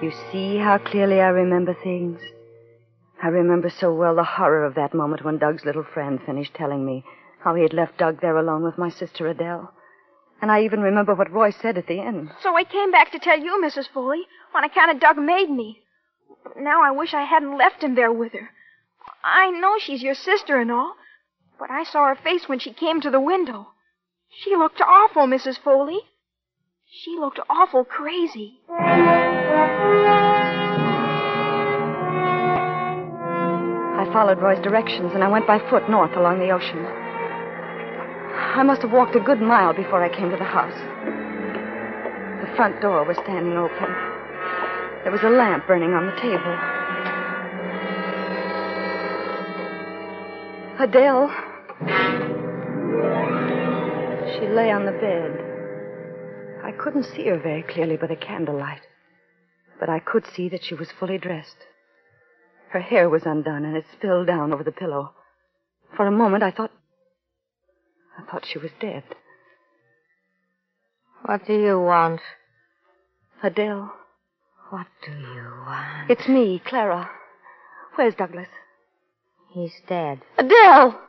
You see how clearly I remember things? I remember so well the horror of that moment when Doug's little friend finished telling me how he had left Doug there alone with my sister Adele. And I even remember what Roy said at the end. So I came back to tell you, Mrs. Foley, on account of Doug made me. Now I wish I hadn't left him there with her. I know she's your sister and all, but I saw her face when she came to the window. She looked awful, Mrs. Foley. She looked awful crazy. I followed Roy's directions and I went by foot north along the ocean. I must have walked a good mile before I came to the house. The front door was standing open. There was a lamp burning on the table. Adele. She lay on the bed. I couldn't see her very clearly by the candlelight, but I could see that she was fully dressed. Her hair was undone and it spilled down over the pillow. For a moment, I thought. I thought she was dead. What do you want? Adele. What do you want? It's me, Clara. Where's Douglas? He's dead. Adele!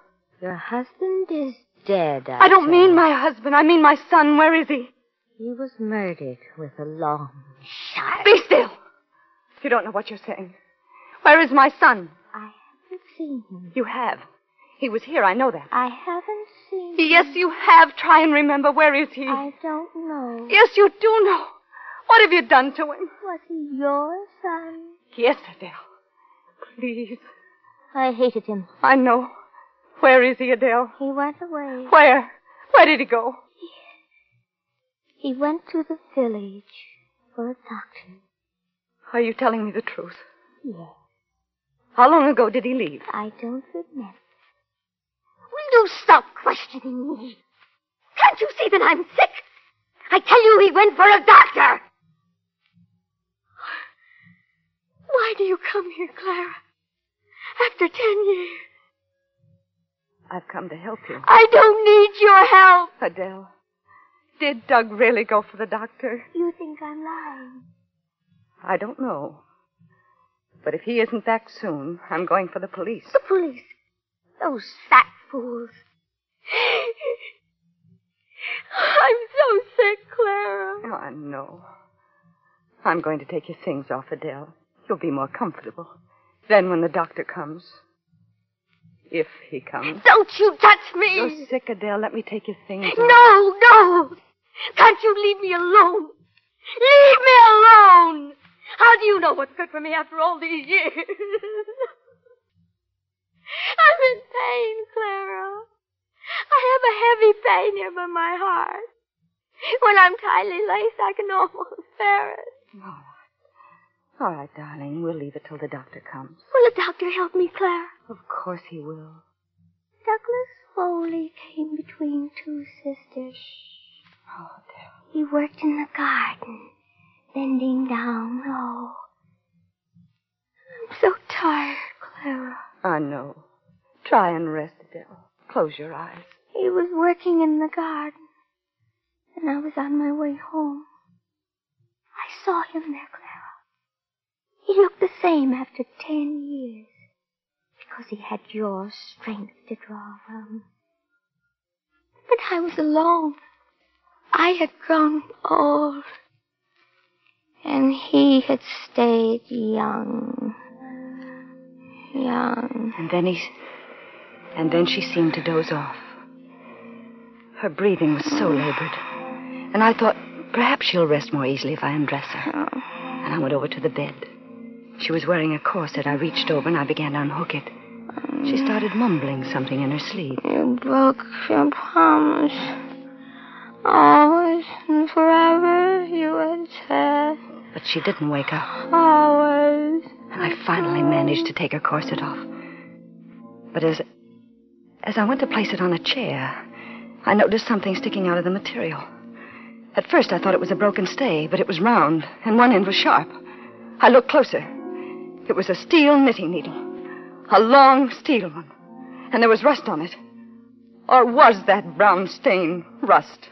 Your husband is dead. I don't say. mean my husband. I mean my son. Where is he? He was murdered with a long shot. Be still! You don't know what you're saying. Where is my son? I haven't seen him. You have. He was here. I know that. I haven't seen Yes, you have. Try and remember. Where is he? I don't know. Yes, you do know. What have you done to him? Was he your son? Yes, Adele. Please. I hated him. I know. Where is he, Adele? He went away. Where? Where did he go? He went to the village for a doctor. Are you telling me the truth? Yes. How long ago did he leave? I don't remember. Will you stop questioning me? Can't you see that I'm sick? I tell you he went for a doctor. Why do you come here, Clara? After ten years. I've come to help you. I don't need your help. Adele, did Doug really go for the doctor? You think I'm lying? I don't know. But if he isn't back soon, I'm going for the police. The police. Those fat fools. I'm so sick, Clara. Oh, I know. I'm going to take your things off, Adele. You'll be more comfortable. Then when the doctor comes, if he comes. Don't you touch me. You're sick, Adele. Let me take your things off. No, no. Can't you leave me alone? Leave me alone. How do you know what's good for me after all these years? I'm in pain, Clara. I have a heavy pain here by my heart. When I'm tightly laced, I can almost bear it. All right. All right, darling. We'll leave it till the doctor comes. Will the doctor help me, Clara? Of course he will. Douglas Foley came between two sisters. Oh, Adele. He worked in the garden, bending down low. I'm so tired, Clara. I know. Try and rest, Adele. Close your eyes. He was working in the garden, and I was on my way home. I saw him there, Clara. He looked the same after ten years, because he had your strength to draw from. But I was alone. I had grown old, and he had stayed young. Young. And then he. And then she seemed to doze off. Her breathing was so labored. And I thought, perhaps she'll rest more easily if I undress her. Oh. And I went over to the bed. She was wearing a corset. I reached over and I began to unhook it. She um, started mumbling something in her sleep. You broke your promise. Always and forever, you had said. But she didn't wake up. Always. And I finally managed to take her corset off. But as as I went to place it on a chair, I noticed something sticking out of the material. At first I thought it was a broken stay, but it was round, and one end was sharp. I looked closer. It was a steel knitting needle. A long steel one. And there was rust on it. Or was that brown stain rust?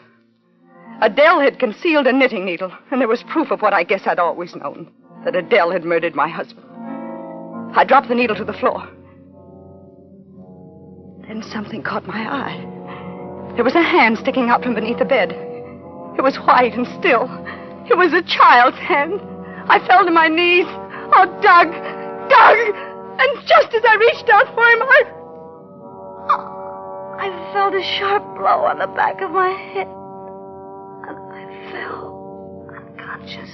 Adele had concealed a knitting needle, and there was proof of what I guess I'd always known that Adele had murdered my husband. I dropped the needle to the floor. Then something caught my eye. There was a hand sticking out from beneath the bed. It was white and still. It was a child's hand. I fell to my knees. Oh, Doug! Doug! And just as I reached out for him, I. I felt a sharp blow on the back of my head. Fell unconscious.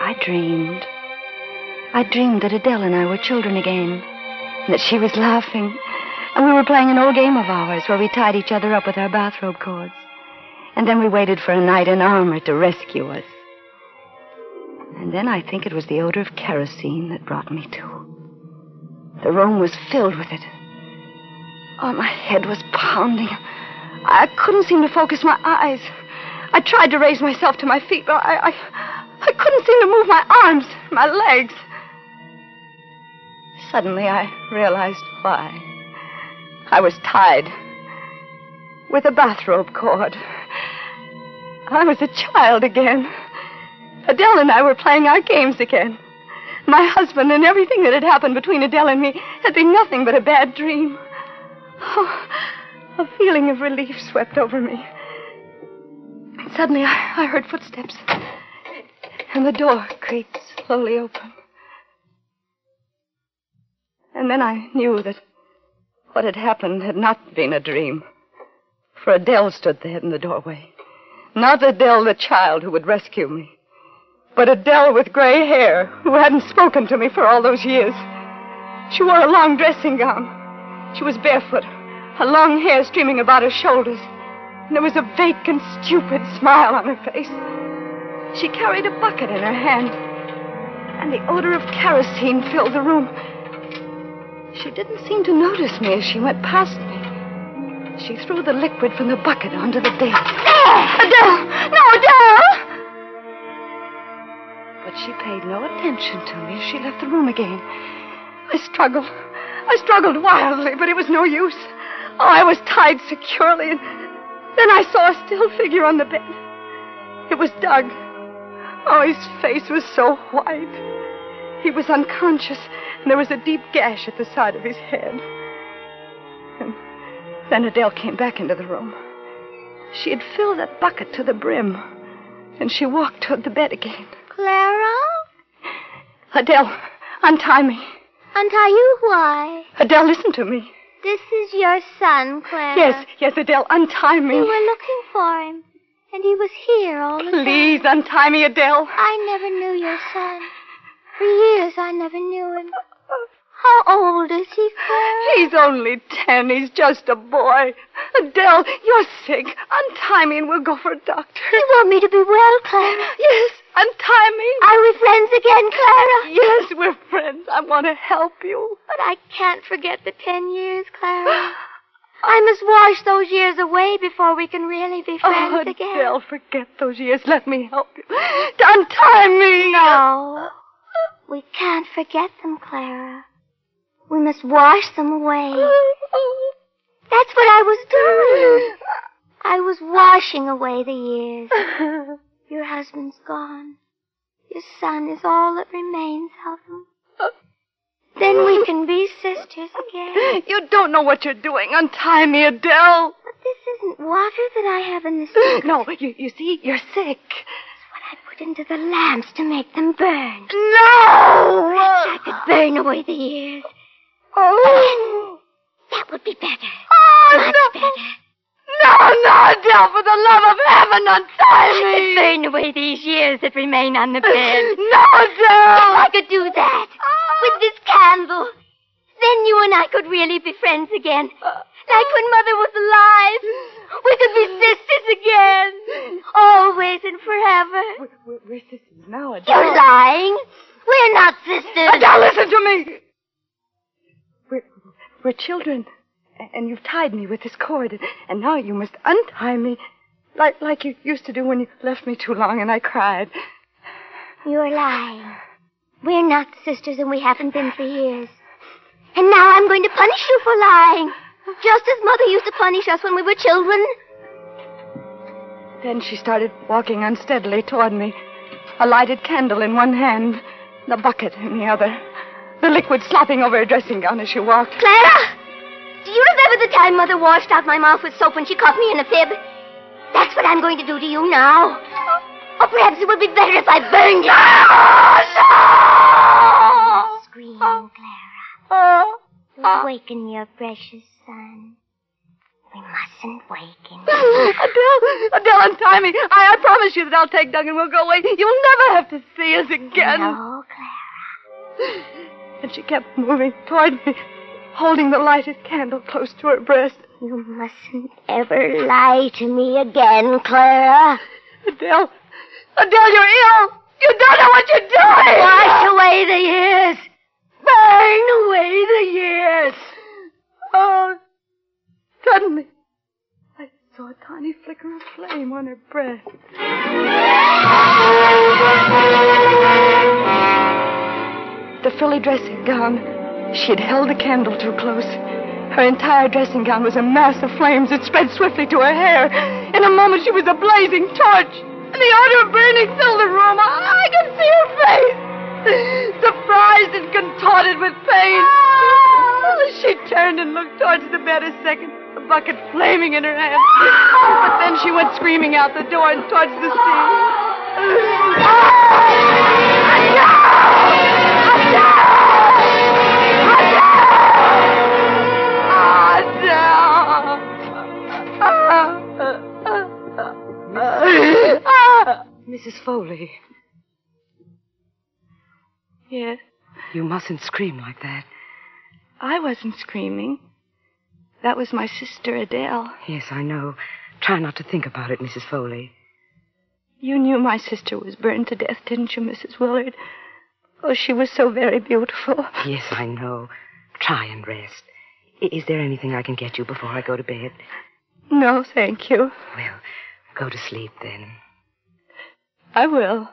I dreamed. I dreamed that Adele and I were children again, and that she was laughing, and we were playing an old game of ours where we tied each other up with our bathrobe cords. And then we waited for a knight in armor to rescue us. And then I think it was the odor of kerosene that brought me to. The room was filled with it. Oh, my head was pounding. I couldn't seem to focus my eyes. I tried to raise myself to my feet, but I, I, I couldn't seem to move my arms, my legs. Suddenly, I realized why. I was tied with a bathrobe cord. I was a child again. Adele and I were playing our games again. My husband and everything that had happened between Adele and me had been nothing but a bad dream. Oh, a feeling of relief swept over me. And suddenly I, I heard footsteps, and the door creaked slowly open. And then I knew that what had happened had not been a dream. For Adele stood there in the doorway. Not Adele, the child who would rescue me, but Adele with gray hair who hadn't spoken to me for all those years. She wore a long dressing gown. She was barefoot, her long hair streaming about her shoulders, and there was a vacant, stupid smile on her face. She carried a bucket in her hand, and the odor of kerosene filled the room. She didn't seem to notice me as she went past me. She threw the liquid from the bucket onto the bed. Ah! Adele! No, Adele! But she paid no attention to me she left the room again. I struggled. I struggled wildly, but it was no use. Oh, I was tied securely, and then I saw a still figure on the bed. It was Doug. Oh, his face was so white. He was unconscious, and there was a deep gash at the side of his head. And then Adele came back into the room. She had filled that bucket to the brim, and she walked toward the bed again. Clara? Adele, untie me. Untie you? Why? Adele, listen to me. This is your son, Clara. Yes, yes, Adele, untie me. We were looking for him, and he was here all the time. Please untie me, Adele. I never knew your son. For years, I never knew him. How old is he, Clara? He's only ten. He's just a boy. Adele, you're sick. Untie me and we'll go for a doctor. You want me to be well, Clara? Yes, untie me. Are we friends again, Clara? Yes, we're friends. I want to help you. But I can't forget the ten years, Clara. I must wash those years away before we can really be friends oh, again. Adele, forget those years. Let me help you. Untie me. No. We can't forget them, Clara. We must wash them away. That's what I was doing. I was washing away the years. Your husband's gone. Your son is all that remains of him. Then we can be sisters again. You don't know what you're doing. Untie me, Adele. But this isn't water that I have in this. No, you, you see, you're sick. It's what I put into the lamps to make them burn. No! I could burn away the years. Oh. That would be better. Oh, Much no. better. No, no, Adele, for the love of heaven, untie I me. burn away these years that remain on the bed. No, Adele. I could do that ah. with this candle. Then you and I could really be friends again. Ah. Like when Mother was alive. We could be sisters again. Always and forever. We're, we're sisters now, Adele. You're lying. We're not sisters. Adele, listen to me. We're, children, and you've tied me with this cord, and now you must untie me, like like you used to do when you left me too long, and I cried. You're lying. We're not sisters, and we haven't been for years. And now I'm going to punish you for lying. Just as Mother used to punish us when we were children. Then she started walking unsteadily toward me, a lighted candle in one hand, the bucket in the other, the liquid slopping over her dressing gown as she walked. Clara! Do you remember the time Mother washed out my mouth with soap when she caught me in a fib? That's what I'm going to do to you now. Or perhaps it would be better if I burned you. Scream, ah. Clara. Ah. Ah. Awaken your precious son. We mustn't wake him. Adele, Adele, untie me. I, I promise you that I'll take Doug and we'll go away. You'll never have to see us again. No, Clara. And she kept moving toward me, holding the lighted candle close to her breast. You mustn't ever lie to me again, Clara. Adele, Adele, you're ill. You don't know what you're doing. Wash away the years. Burn away the years. Oh, suddenly, I saw a tiny flicker of flame on her breast. The frilly dressing gown. She had held the candle too close. Her entire dressing gown was a mass of flames that spread swiftly to her hair. In a moment, she was a blazing torch, and the odor of burning filled the room. I, could see her face, surprised and contorted with pain. She turned and looked towards the bed a second, the bucket flaming in her hand. But then she went screaming out the door and towards the sea. Mrs. Foley. Yes. You mustn't scream like that. I wasn't screaming. That was my sister Adele. Yes, I know. Try not to think about it, Mrs. Foley. You knew my sister was burned to death, didn't you, Mrs. Willard? Oh, she was so very beautiful. Yes, I know. Try and rest. Is there anything I can get you before I go to bed? No, thank you. Well, go to sleep then. I will.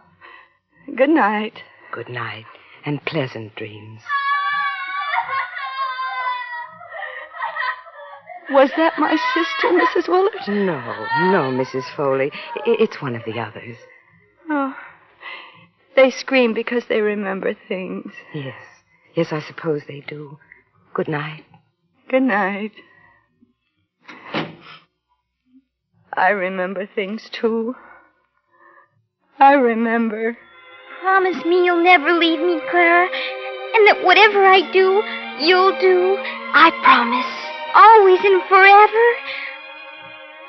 Good night. Good night and pleasant dreams. Was that my sister, Mrs. Willard? No, no, Mrs. Foley. It's one of the others. Oh. They scream because they remember things. Yes. Yes, I suppose they do. Good night. Good night. I remember things, too. I remember. Promise me you'll never leave me, Clara, and that whatever I do, you'll do. I promise. Always and forever.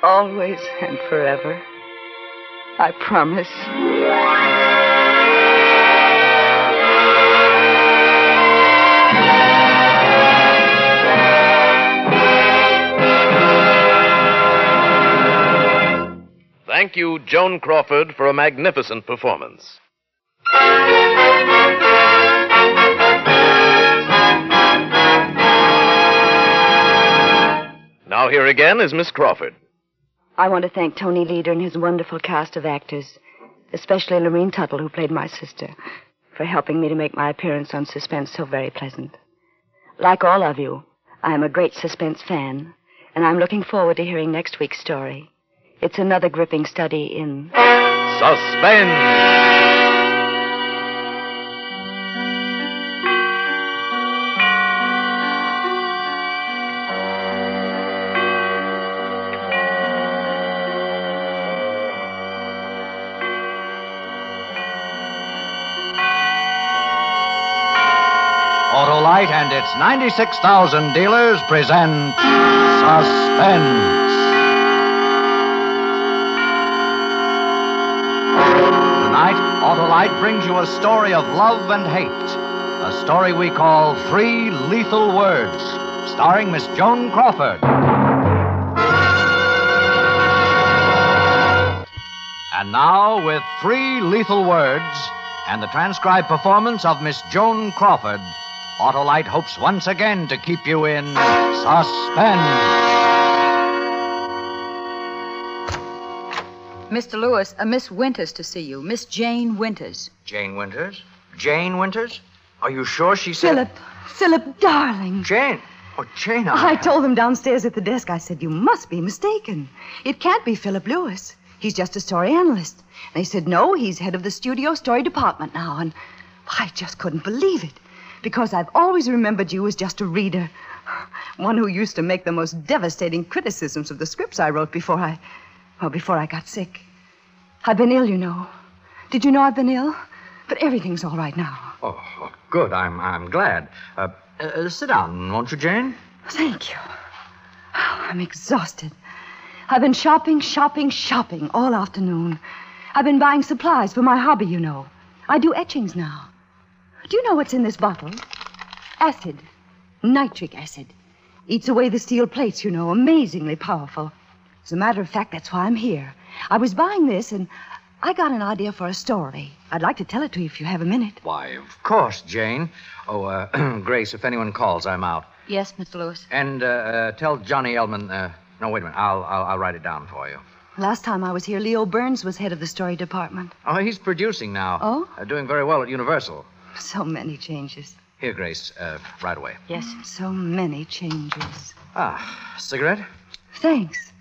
Always and forever. I promise. Thank you, Joan Crawford, for a magnificent performance. Now, here again is Miss Crawford. I want to thank Tony Leader and his wonderful cast of actors, especially Lorene Tuttle, who played my sister, for helping me to make my appearance on Suspense so very pleasant. Like all of you, I am a great Suspense fan, and I'm looking forward to hearing next week's story. It's another gripping study in Suspense! Autolite and its 96,000 dealers present Suspense. Autolite brings you a story of love and hate. A story we call Three Lethal Words, starring Miss Joan Crawford. And now, with Three Lethal Words and the transcribed performance of Miss Joan Crawford, Autolite hopes once again to keep you in suspense. Mr. Lewis, a Miss Winters to see you. Miss Jane Winters. Jane Winters? Jane Winters? Are you sure she said. Philip, Philip, darling. Jane. Oh, Jane, I. I told them downstairs at the desk, I said, You must be mistaken. It can't be Philip Lewis. He's just a story analyst. They said, No, he's head of the studio story department now. And I just couldn't believe it. Because I've always remembered you as just a reader. One who used to make the most devastating criticisms of the scripts I wrote before I. Well, before I got sick. I've been ill, you know. Did you know I've been ill? But everything's all right now. Oh, oh, good. I'm, I'm glad. Uh, uh, sit down, won't you, Jane? Thank you. Oh, I'm exhausted. I've been shopping, shopping, shopping all afternoon. I've been buying supplies for my hobby, you know. I do etchings now. Do you know what's in this bottle? Acid. Nitric acid. Eats away the steel plates, you know. Amazingly powerful. As a matter of fact, that's why I'm here. I was buying this, and I got an idea for a story. I'd like to tell it to you if you have a minute. Why, of course, Jane. Oh, uh, Grace, if anyone calls, I'm out. Yes, Mr. Lewis. And uh, uh, tell Johnny Elman. Uh, no, wait a minute. I'll, I'll I'll write it down for you. Last time I was here, Leo Burns was head of the story department. Oh, he's producing now. Oh? Uh, doing very well at Universal. So many changes. Here, Grace. Uh, right away. Yes, so many changes. Ah, cigarette? Thanks.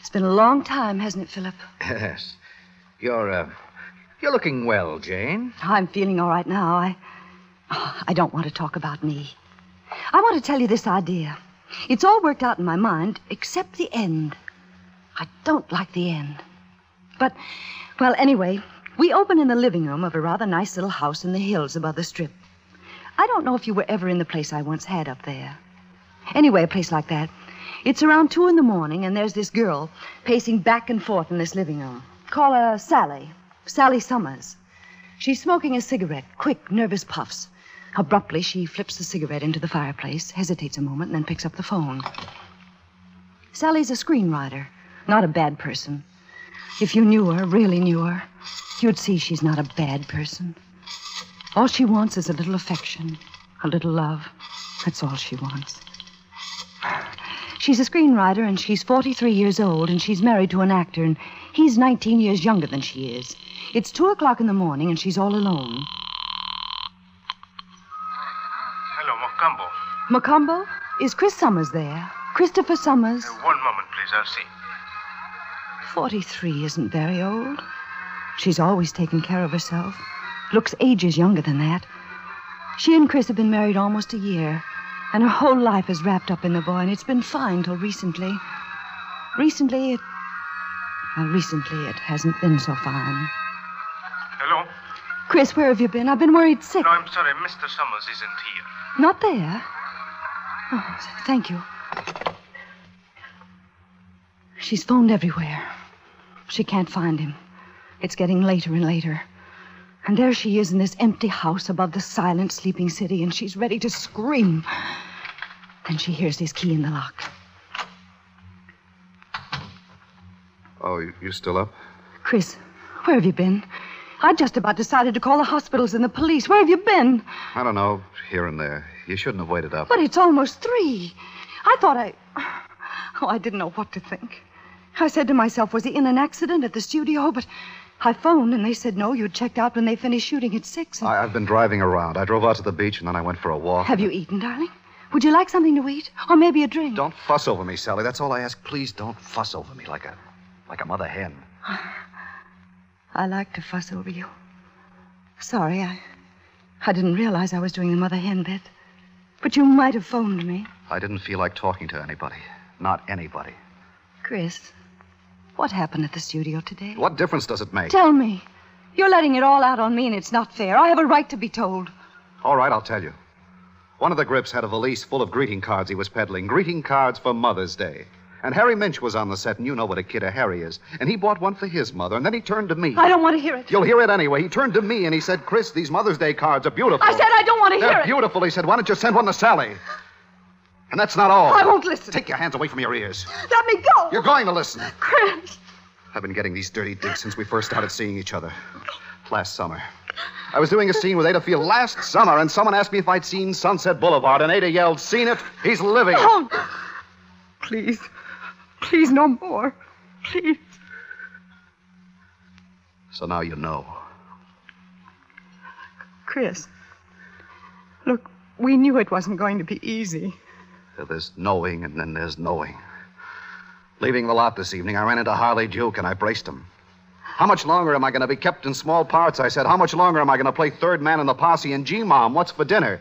It's been a long time, hasn't it, Philip? Yes. You're uh, you're looking well, Jane. I'm feeling all right now. I. oh, I don't want to talk about me. I want to tell you this idea. It's all worked out in my mind, except the end. I don't like the end. But, well, anyway, we open in the living room of a rather nice little house in the hills above the strip. I don't know if you were ever in the place I once had up there. Anyway, a place like that. It's around two in the morning, and there's this girl pacing back and forth in this living room. Call her Sally. Sally Summers. She's smoking a cigarette, quick, nervous puffs. Abruptly, she flips the cigarette into the fireplace, hesitates a moment, and then picks up the phone. Sally's a screenwriter, not a bad person. If you knew her, really knew her, you'd see she's not a bad person. All she wants is a little affection, a little love. That's all she wants. She's a screenwriter, and she's 43 years old, and she's married to an actor, and he's 19 years younger than she is. It's 2 o'clock in the morning, and she's all alone. Hello, Mocambo. Macombo? Is Chris Summers there? Christopher Summers? Uh, one moment, please. I'll see. 43 isn't very old. She's always taken care of herself. Looks ages younger than that. She and Chris have been married almost a year, and her whole life is wrapped up in the boy, and it's been fine till recently. Recently, it. Well, recently, it hasn't been so fine. Hello? Chris, where have you been? I've been worried sick. No, I'm sorry. Mr. Summers isn't here. Not there. Oh, thank you. She's phoned everywhere. She can't find him. It's getting later and later. And there she is in this empty house above the silent, sleeping city, and she's ready to scream. Then she hears his key in the lock. Oh, you- you still up? Chris, where have you been? I just about decided to call the hospitals and the police. Where have you been? I don't know, here and there. You shouldn't have waited up. But it's almost three. I thought I. Oh, I didn't know what to think. I said to myself, was he in an accident at the studio? But I phoned and they said no, you'd checked out when they finished shooting at six. And... I, I've been driving around. I drove out to the beach and then I went for a walk. Have you eaten, darling? Would you like something to eat? Or maybe a drink? Don't fuss over me, Sally. That's all I ask. Please don't fuss over me like a like a mother hen. I like to fuss over you. Sorry, I. I didn't realize I was doing the mother hen bit. But you might have phoned me. I didn't feel like talking to anybody. Not anybody. Chris, what happened at the studio today? What difference does it make? Tell me. You're letting it all out on me, and it's not fair. I have a right to be told. All right, I'll tell you. One of the grips had a valise full of greeting cards he was peddling. Greeting cards for Mother's Day. And Harry Minch was on the set, and you know what a kid a Harry is. And he bought one for his mother, and then he turned to me. I don't want to hear it. You'll hear it anyway. He turned to me and he said, Chris, these Mother's Day cards are beautiful. I said I don't want to hear They're hear it. beautiful. He said, why don't you send one to Sally? And that's not all. I won't listen. Take your hands away from your ears. Let me go. You're going to listen. Chris. I've been getting these dirty digs since we first started seeing each other. Last summer. I was doing a scene with Ada Field last summer, and someone asked me if I'd seen Sunset Boulevard, and Ada yelled, Seen it? He's living it. No. Please. Please, no more. Please. So now you know. Chris. Look, we knew it wasn't going to be easy. There's knowing, and then there's knowing. Leaving the lot this evening, I ran into Harley Duke and I braced him. How much longer am I going to be kept in small parts? I said, How much longer am I going to play third man in the posse and G Mom? What's for dinner?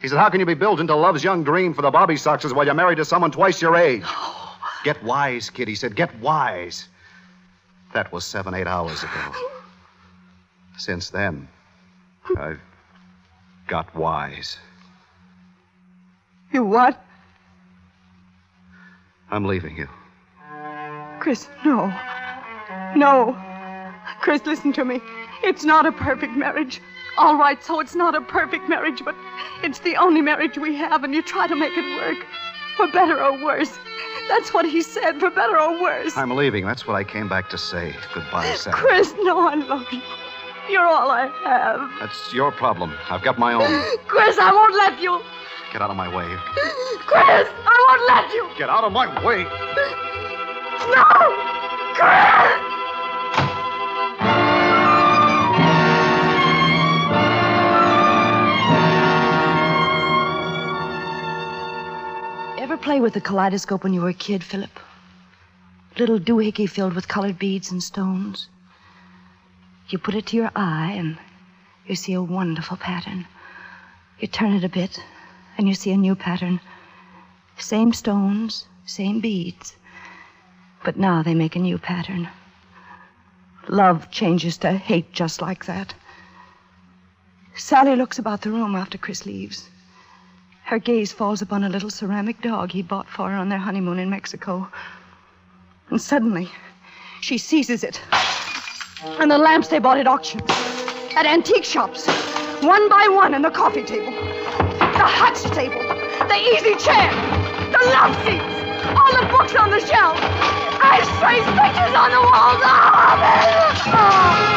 He said, How can you be built into love's young dream for the Bobby Soxers while you're married to someone twice your age? Get wise, kid. He said, Get wise. That was seven, eight hours ago. Since then, I've got wise. You what? I'm leaving you. Chris, no. No. Chris, listen to me. It's not a perfect marriage. All right, so it's not a perfect marriage, but it's the only marriage we have, and you try to make it work. For better or worse. That's what he said, for better or worse. I'm leaving. That's what I came back to say. Goodbye, Sam. Chris, no, I love you. You're all I have. That's your problem. I've got my own. Chris, I won't let you. Get out of my way. Chris, I won't let you. Get out of my way. No! Chris! Ever play with a kaleidoscope when you were a kid, Philip? Little doohickey filled with colored beads and stones. You put it to your eye and you see a wonderful pattern. You turn it a bit and you see a new pattern. Same stones, same beads. But now they make a new pattern. Love changes to hate just like that. Sally looks about the room after Chris leaves. Her gaze falls upon a little ceramic dog he bought for her on their honeymoon in Mexico. And suddenly, she seizes it. And the lamps they bought at auctions, at antique shops, one by one, and the coffee table, the hutch table, the easy chair, the love seats, all the books on the shelf, ashtrays, pictures on the walls, all of! Oh.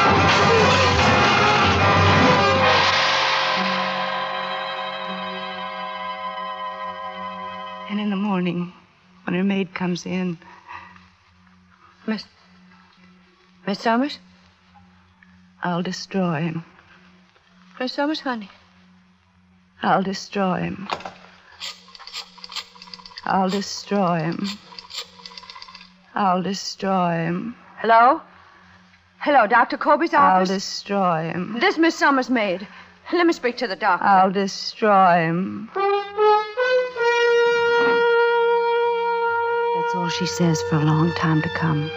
And in the morning, when her maid comes in, Miss. Miss Summers? I'll destroy him. Miss Summers, honey. I'll destroy him. I'll destroy him. I'll destroy him. Hello? Hello, Dr. Colby's office? I'll destroy him. This Miss Summers' maid. Let me speak to the doctor. I'll destroy him. That's all she says for a long time to come.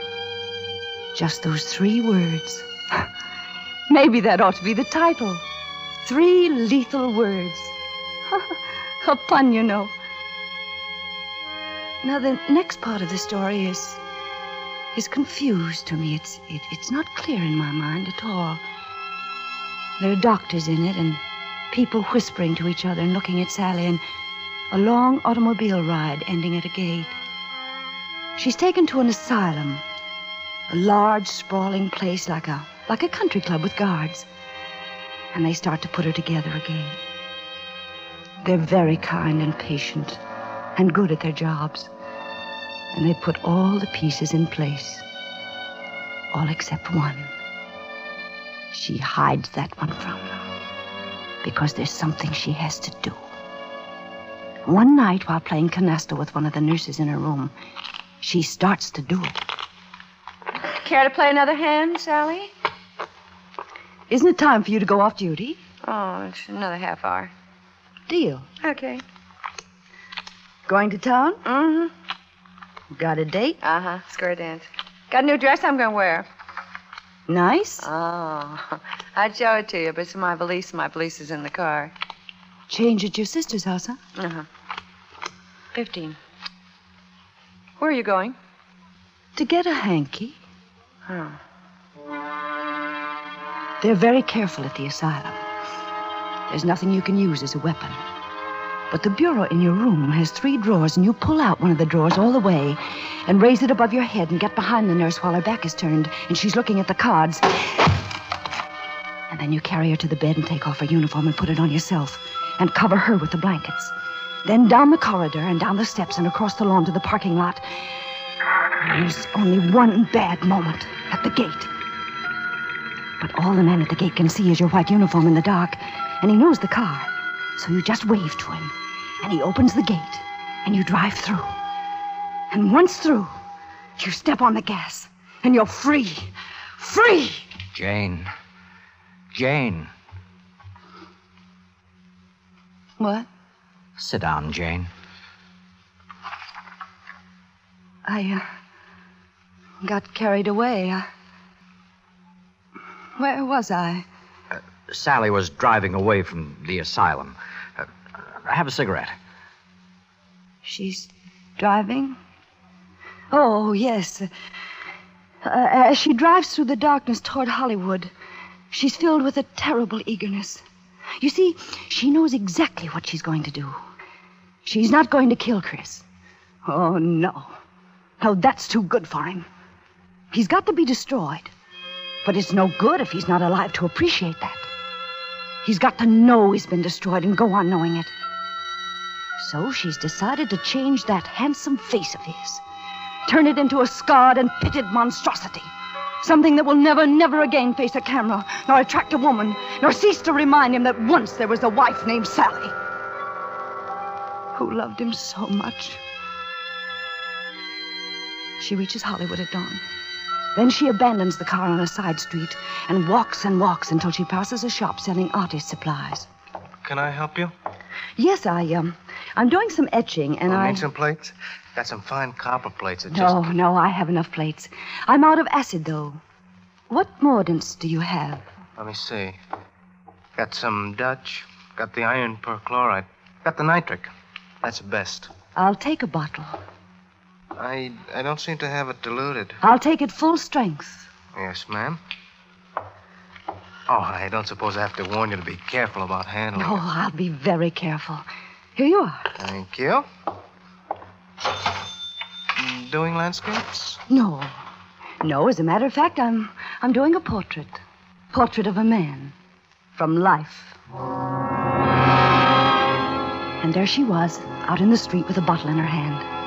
Just those three words. Maybe that ought to be the title. Three lethal words. a pun, you know. Now, the next part of the story is is confused to me. It's it, it's not clear in my mind at all. There are doctors in it and people whispering to each other and looking at Sally and a long automobile ride ending at a gate. She's taken to an asylum, a large, sprawling place like a like a country club with guards. And they start to put her together again. They're very kind and patient and good at their jobs. And they put all the pieces in place. All except one. She hides that one from them because there's something she has to do. One night, while playing canasta with one of the nurses in her room, she starts to do it. Care to play another hand, Sally? Isn't it time for you to go off duty? Oh, it's another half hour. Deal. Okay. Going to town? Mm-hmm. Got a date? Uh-huh. Square dance. Got a new dress I'm gonna wear. Nice. Oh. I'd show it to you, but it's in my valise. My valise is in the car. Change at your sister's house, huh? Uh-huh. Fifteen. Where are you going? To get a hanky. Oh. They're very careful at the asylum. There's nothing you can use as a weapon. But the bureau in your room has three drawers, and you pull out one of the drawers all the way and raise it above your head and get behind the nurse while her back is turned and she's looking at the cards. And then you carry her to the bed and take off her uniform and put it on yourself and cover her with the blankets. Then down the corridor and down the steps and across the lawn to the parking lot. There's only one bad moment at the gate. But all the man at the gate can see is your white uniform in the dark. and he knows the car. So you just wave to him, and he opens the gate, and you drive through. And once through, you step on the gas, and you're free. Free! Jane. Jane. What? Sit down, Jane. I uh, got carried away. Uh, where was I? Sally was driving away from the asylum. Uh, have a cigarette. She's driving? Oh, yes. Uh, as she drives through the darkness toward Hollywood, she's filled with a terrible eagerness. You see, she knows exactly what she's going to do. She's not going to kill Chris. Oh, no. No, that's too good for him. He's got to be destroyed. But it's no good if he's not alive to appreciate that. He's got to know he's been destroyed and go on knowing it. So she's decided to change that handsome face of his, turn it into a scarred and pitted monstrosity. Something that will never, never again face a camera, nor attract a woman, nor cease to remind him that once there was a wife named Sally who loved him so much. She reaches Hollywood at dawn. Then she abandons the car on a side street and walks and walks until she passes a shop selling artist supplies. Can I help you? Yes, I um, I'm doing some etching, and Oh, I. Need some plates? Got some fine copper plates. That No, just... no, I have enough plates. I'm out of acid, though. What mordants do you have? Let me see. Got some Dutch. Got the iron perchloride. Got the nitric. That's the best. I'll take a bottle. I I don't seem to have it diluted. I'll take it full strength. Yes, ma'am. Oh, I don't suppose I have to warn you to be careful about handling No, it. Oh, I'll be very careful. Here you are. Thank you. Doing landscapes? No. No, as a matter of fact, I'm I'm doing a portrait. Portrait of a man. From life. And there she was, out in the street with a bottle in her hand.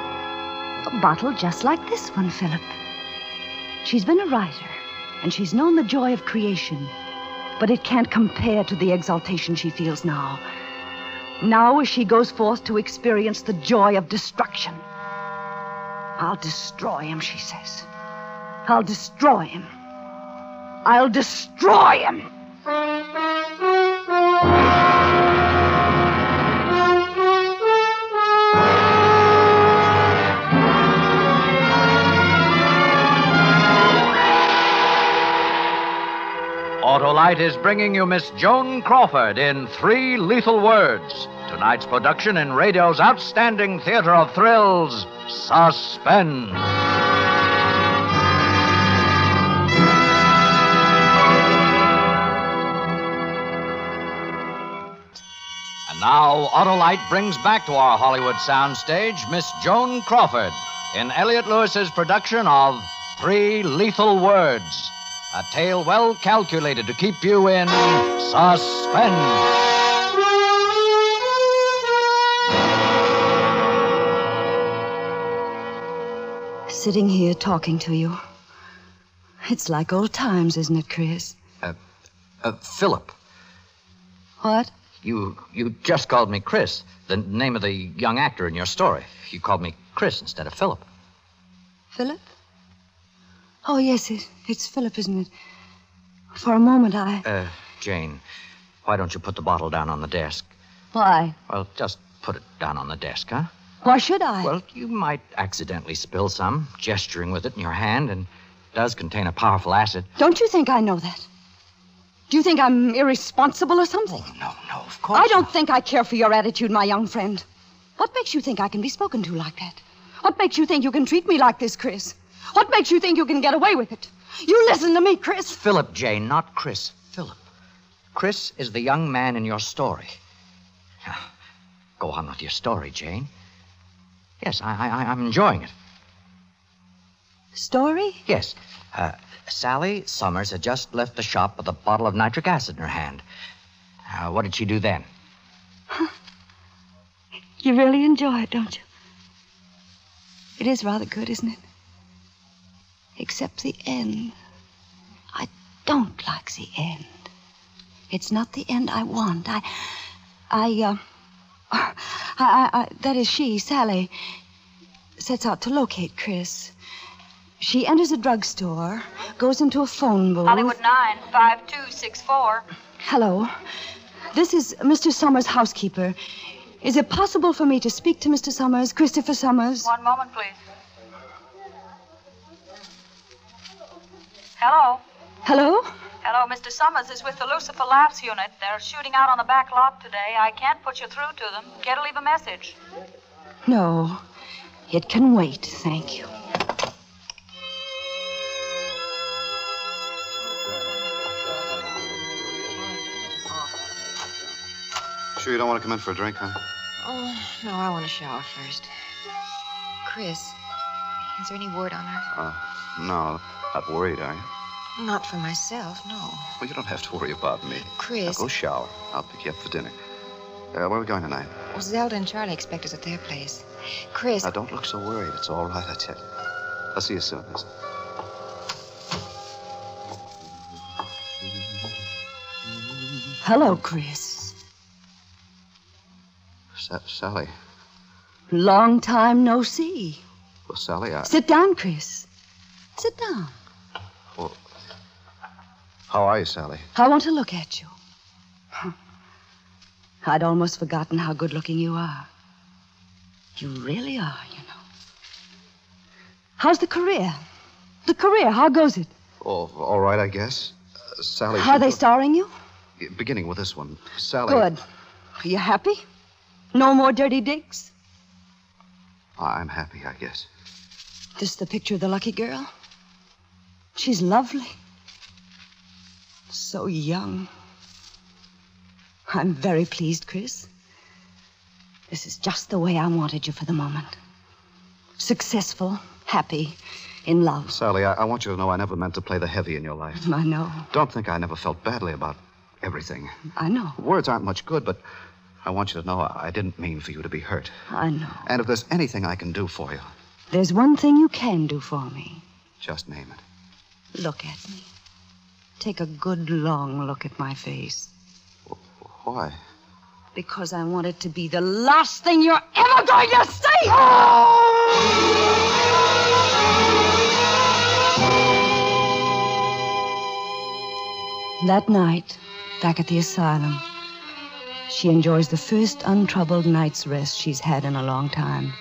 Bottle just like this one, Philip. She's been a writer, and she's known the joy of creation. But it can't compare to the exaltation she feels now. Now, as she goes forth to experience the joy of destruction. I'll destroy him, she says. I'll destroy him. I'll destroy him. Autolite is bringing you Miss Joan Crawford in Three Lethal Words. Tonight's production in radio's outstanding theater of thrills, Suspense. And now, Autolite brings back to our Hollywood soundstage Miss Joan Crawford in Elliott Lewis's production of Three Lethal Words, a tale well calculated to keep you in suspense. Sitting here talking to you. It's like old times, isn't it, Chris? Uh, Philip, What? you you just called me Chris, the name of the young actor in your story. You called me Chris instead of Philip. Philip? Oh, yes, it, it's Philip, isn't it? For a moment, I. Uh, Jane, why don't you put the bottle down on the desk? Why? Well, just put it down on the desk, huh? Why should I? Well, you might accidentally spill some, gesturing with it in your hand, and it does contain a powerful acid. Don't you think I know that? Do you think I'm irresponsible or something? no, no, of course. I don't think I care for your attitude, my young friend. What makes you think I can be spoken to like that? What makes you think you can treat me like this, Chris? What makes you think you can get away with it? You listen to me, Chris. Philip, Jane, not Chris. Philip. Chris is the young man in your story. Now, Go on with your story, Jane. Yes, I, I, I'm enjoying it. Story? Yes. Uh, Sally Summers had just left the shop with a bottle of nitric acid in her hand. Uh, what did she do then? You really enjoy it, don't you? It is rather good, isn't it? Except the end. I don't like the end. It's not the end I want. I. I, uh. I, I, I, that is she, Sally, sets out to locate Chris. She enters a drugstore, goes into a phone booth. Hollywood 9, 5264. Hello. This is Mr. Summers' housekeeper. Is it possible for me to speak to Mr. Summers, Christopher Summers? One moment, please. Hello. Hello? Hello, Mr. Summers is with the Lucifer Laughs unit. They're shooting out on the back lot today. I can't put you through to them. Care to leave a message? No. It can wait, thank you. Sure you don't want to come in for a drink, huh? Oh, no, I want to shower first. Chris, is there any word on her? Uh, no. Not worried, are you? Not for myself, no. Well, you don't have to worry about me. Chris. Now go shower. I'll pick you up for dinner. Uh, where are we going tonight? Well, Zelda and Charlie expect us at their place. Chris. Now, don't look so worried. It's all right, I tell you. I'll see you soon, Liz. Hello, Chris. Sa- Sally. Long time no see. Well, Sally, I... Sit down, Chris. Sit down. Well, how are you, Sally? I want to look at you. Huh. I'd almost forgotten how good looking you are. You really are, you know. How's the career? The career, how goes it? Oh, all right, I guess. Uh, Sally. Are they starring you? Beginning with this one. Sally. Good. Are you happy? No more dirty digs? I'm happy, I guess. This the picture of the lucky girl? She's lovely. So young. I'm very pleased, Chris. This is just the way I wanted you for the moment. Successful, happy, in love. Sally, I, I want you to know I never meant to play the heavy in your life. I know. Don't think I never felt badly about everything. I know. Words aren't much good, but I want you to know I I didn't mean for you to be hurt. I know. And if there's anything I can do for you, There's one thing you can do for me. just name it. Look at me. Take a good long look at my face. Why? Because I want it to be the last thing you're ever going to see! That night, back at the asylum, she enjoys the first untroubled night's rest she's had in a long time.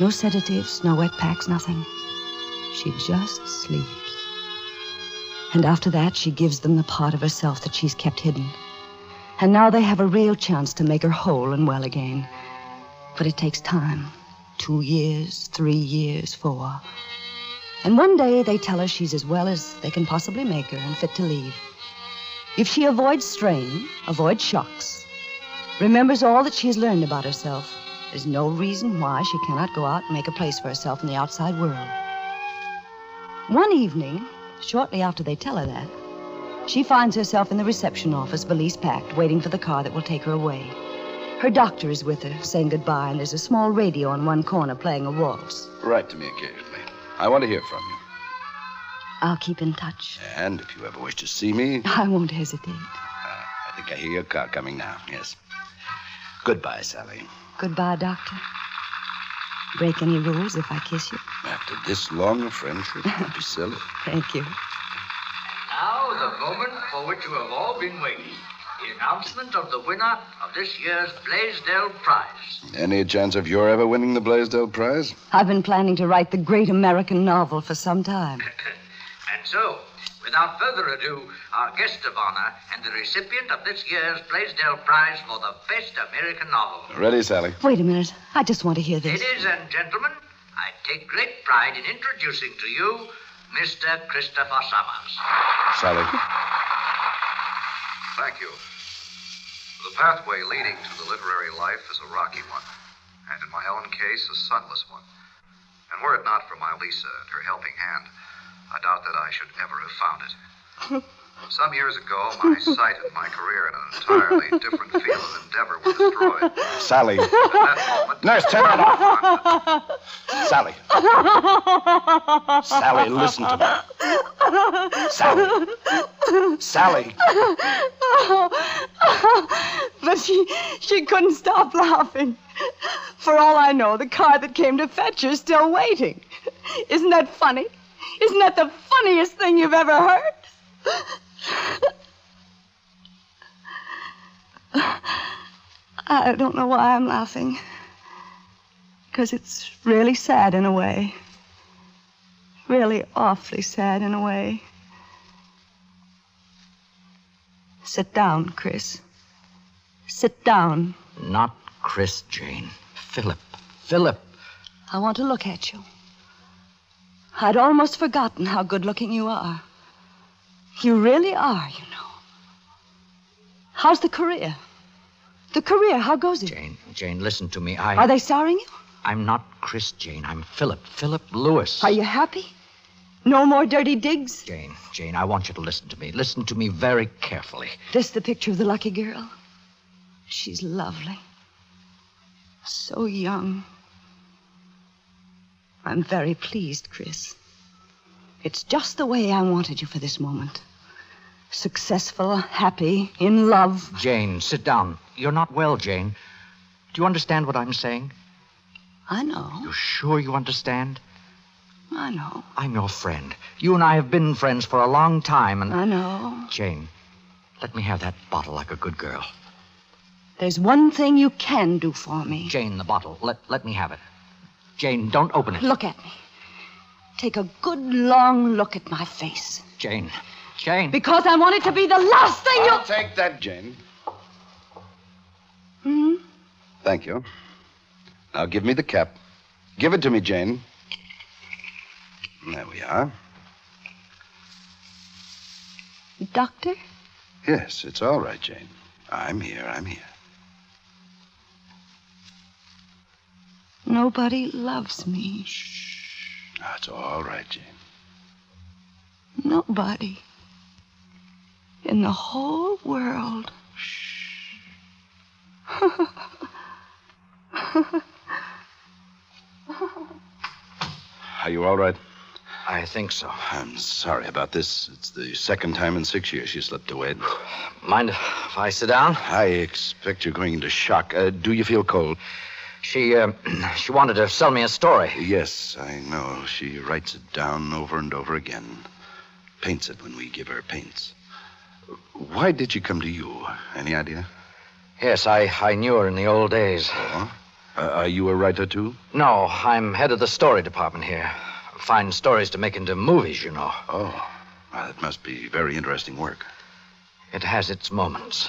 No sedatives, no wet packs, nothing. She just sleeps. And after that, she gives them the part of herself that she's kept hidden. And now they have a real chance to make her whole and well again. But it takes time two years, three years, four. And one day they tell her she's as well as they can possibly make her and fit to leave. If she avoids strain, avoids shocks, remembers all that she has learned about herself, there's no reason why she cannot go out and make a place for herself in the outside world. One evening, shortly after they tell her that, she finds herself in the reception office, valise packed, waiting for the car that will take her away. Her doctor is with her, saying goodbye, and there's a small radio in one corner playing a waltz. Write to me occasionally. I want to hear from you. I'll keep in touch. And if you ever wish to see me, I won't hesitate. Uh, I think I hear your car coming now. Yes. Goodbye, Sally. Goodbye, Doctor. Break any rules if I kiss you? After this long a friendship, don't be silly. Thank you. Now, the moment for which you have all been waiting. The announcement of the winner of this year's Blaisdell Prize. Any chance of your ever winning the Blaisdell Prize? I've been planning to write the great American novel for some time. And so, without further ado, our guest of honor and the recipient of this year's Blaisdell Prize for the best American novel. Ready, Sally. Wait a minute. I just want to hear this. Ladies and gentlemen, I take great pride in introducing to you Mr. Christopher Summers. Sally. Thank you. The pathway leading to the literary life is a rocky one, and in my own case, a sunless one. And were it not for my Lisa and her helping hand, I doubt that I should ever have found it. Some years ago, my sight and my career in an entirely different field of endeavor were destroyed. Sally. At that moment, Nurse, turn that off. Sally. Sally, listen to me. Sally. Sally. but she she couldn't stop laughing. For all I know, the car that came to fetch her is still waiting. Isn't that funny? Isn't that the funniest thing you've ever heard? I don't know why I'm laughing. Because it's really sad in a way. Really awfully sad in a way. Sit down, Chris. Sit down. Not Chris, Jane. Philip. Philip. I want to look at you. I'd almost forgotten how good looking you are. You really are, you know. How's the career? The career, how goes it? Jane, Jane, listen to me. I. Are they starring you? I'm not Chris, Jane. I'm Philip. Philip Lewis. Are you happy? No more dirty digs? Jane, Jane, I want you to listen to me. Listen to me very carefully. This the picture of the lucky girl? She's lovely. So young. I'm very pleased, Chris. It's just the way I wanted you for this moment. Successful, happy, in love. Jane, sit down. You're not well, Jane. Do you understand what I'm saying? I know. You're sure you understand? I know. I'm your friend. You and I have been friends for a long time, and. I know. Jane, let me have that bottle like a good girl. There's one thing you can do for me. Jane, the bottle. Let, let me have it. Jane, don't open it. Look at me. Take a good long look at my face. Jane. Jane. Because I want it to be the last thing I'll you'll. take that, Jane. Hmm? Thank you. Now give me the cap. Give it to me, Jane. There we are. Doctor? Yes, it's all right, Jane. I'm here. I'm here. Nobody loves me. Now, it's all right, Jane. Nobody. In the whole world. Shh. Are you all right? I think so. I'm sorry about this. It's the second time in six years she slipped away. Mind if I sit down? I expect you're going into shock. Uh, do you feel cold? She, uh, she wanted to sell me a story. Yes, I know. She writes it down over and over again. Paints it when we give her paints. Why did she come to you? Any idea? Yes, I, I knew her in the old days. Uh, are you a writer, too? No, I'm head of the story department here. Find stories to make into movies, you know. Oh, well, that must be very interesting work. It has its moments.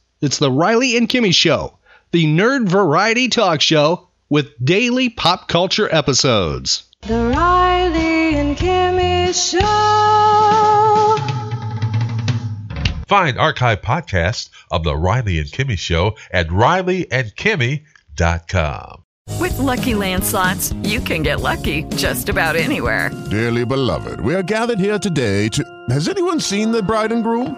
It's the Riley and Kimmy Show, the nerd variety talk show with daily pop culture episodes. The Riley and Kimmy Show. Find archive podcasts of The Riley and Kimmy Show at rileyandkimmy.com. With Lucky landslots, you can get lucky just about anywhere. Dearly beloved, we are gathered here today to. Has anyone seen the bride and groom?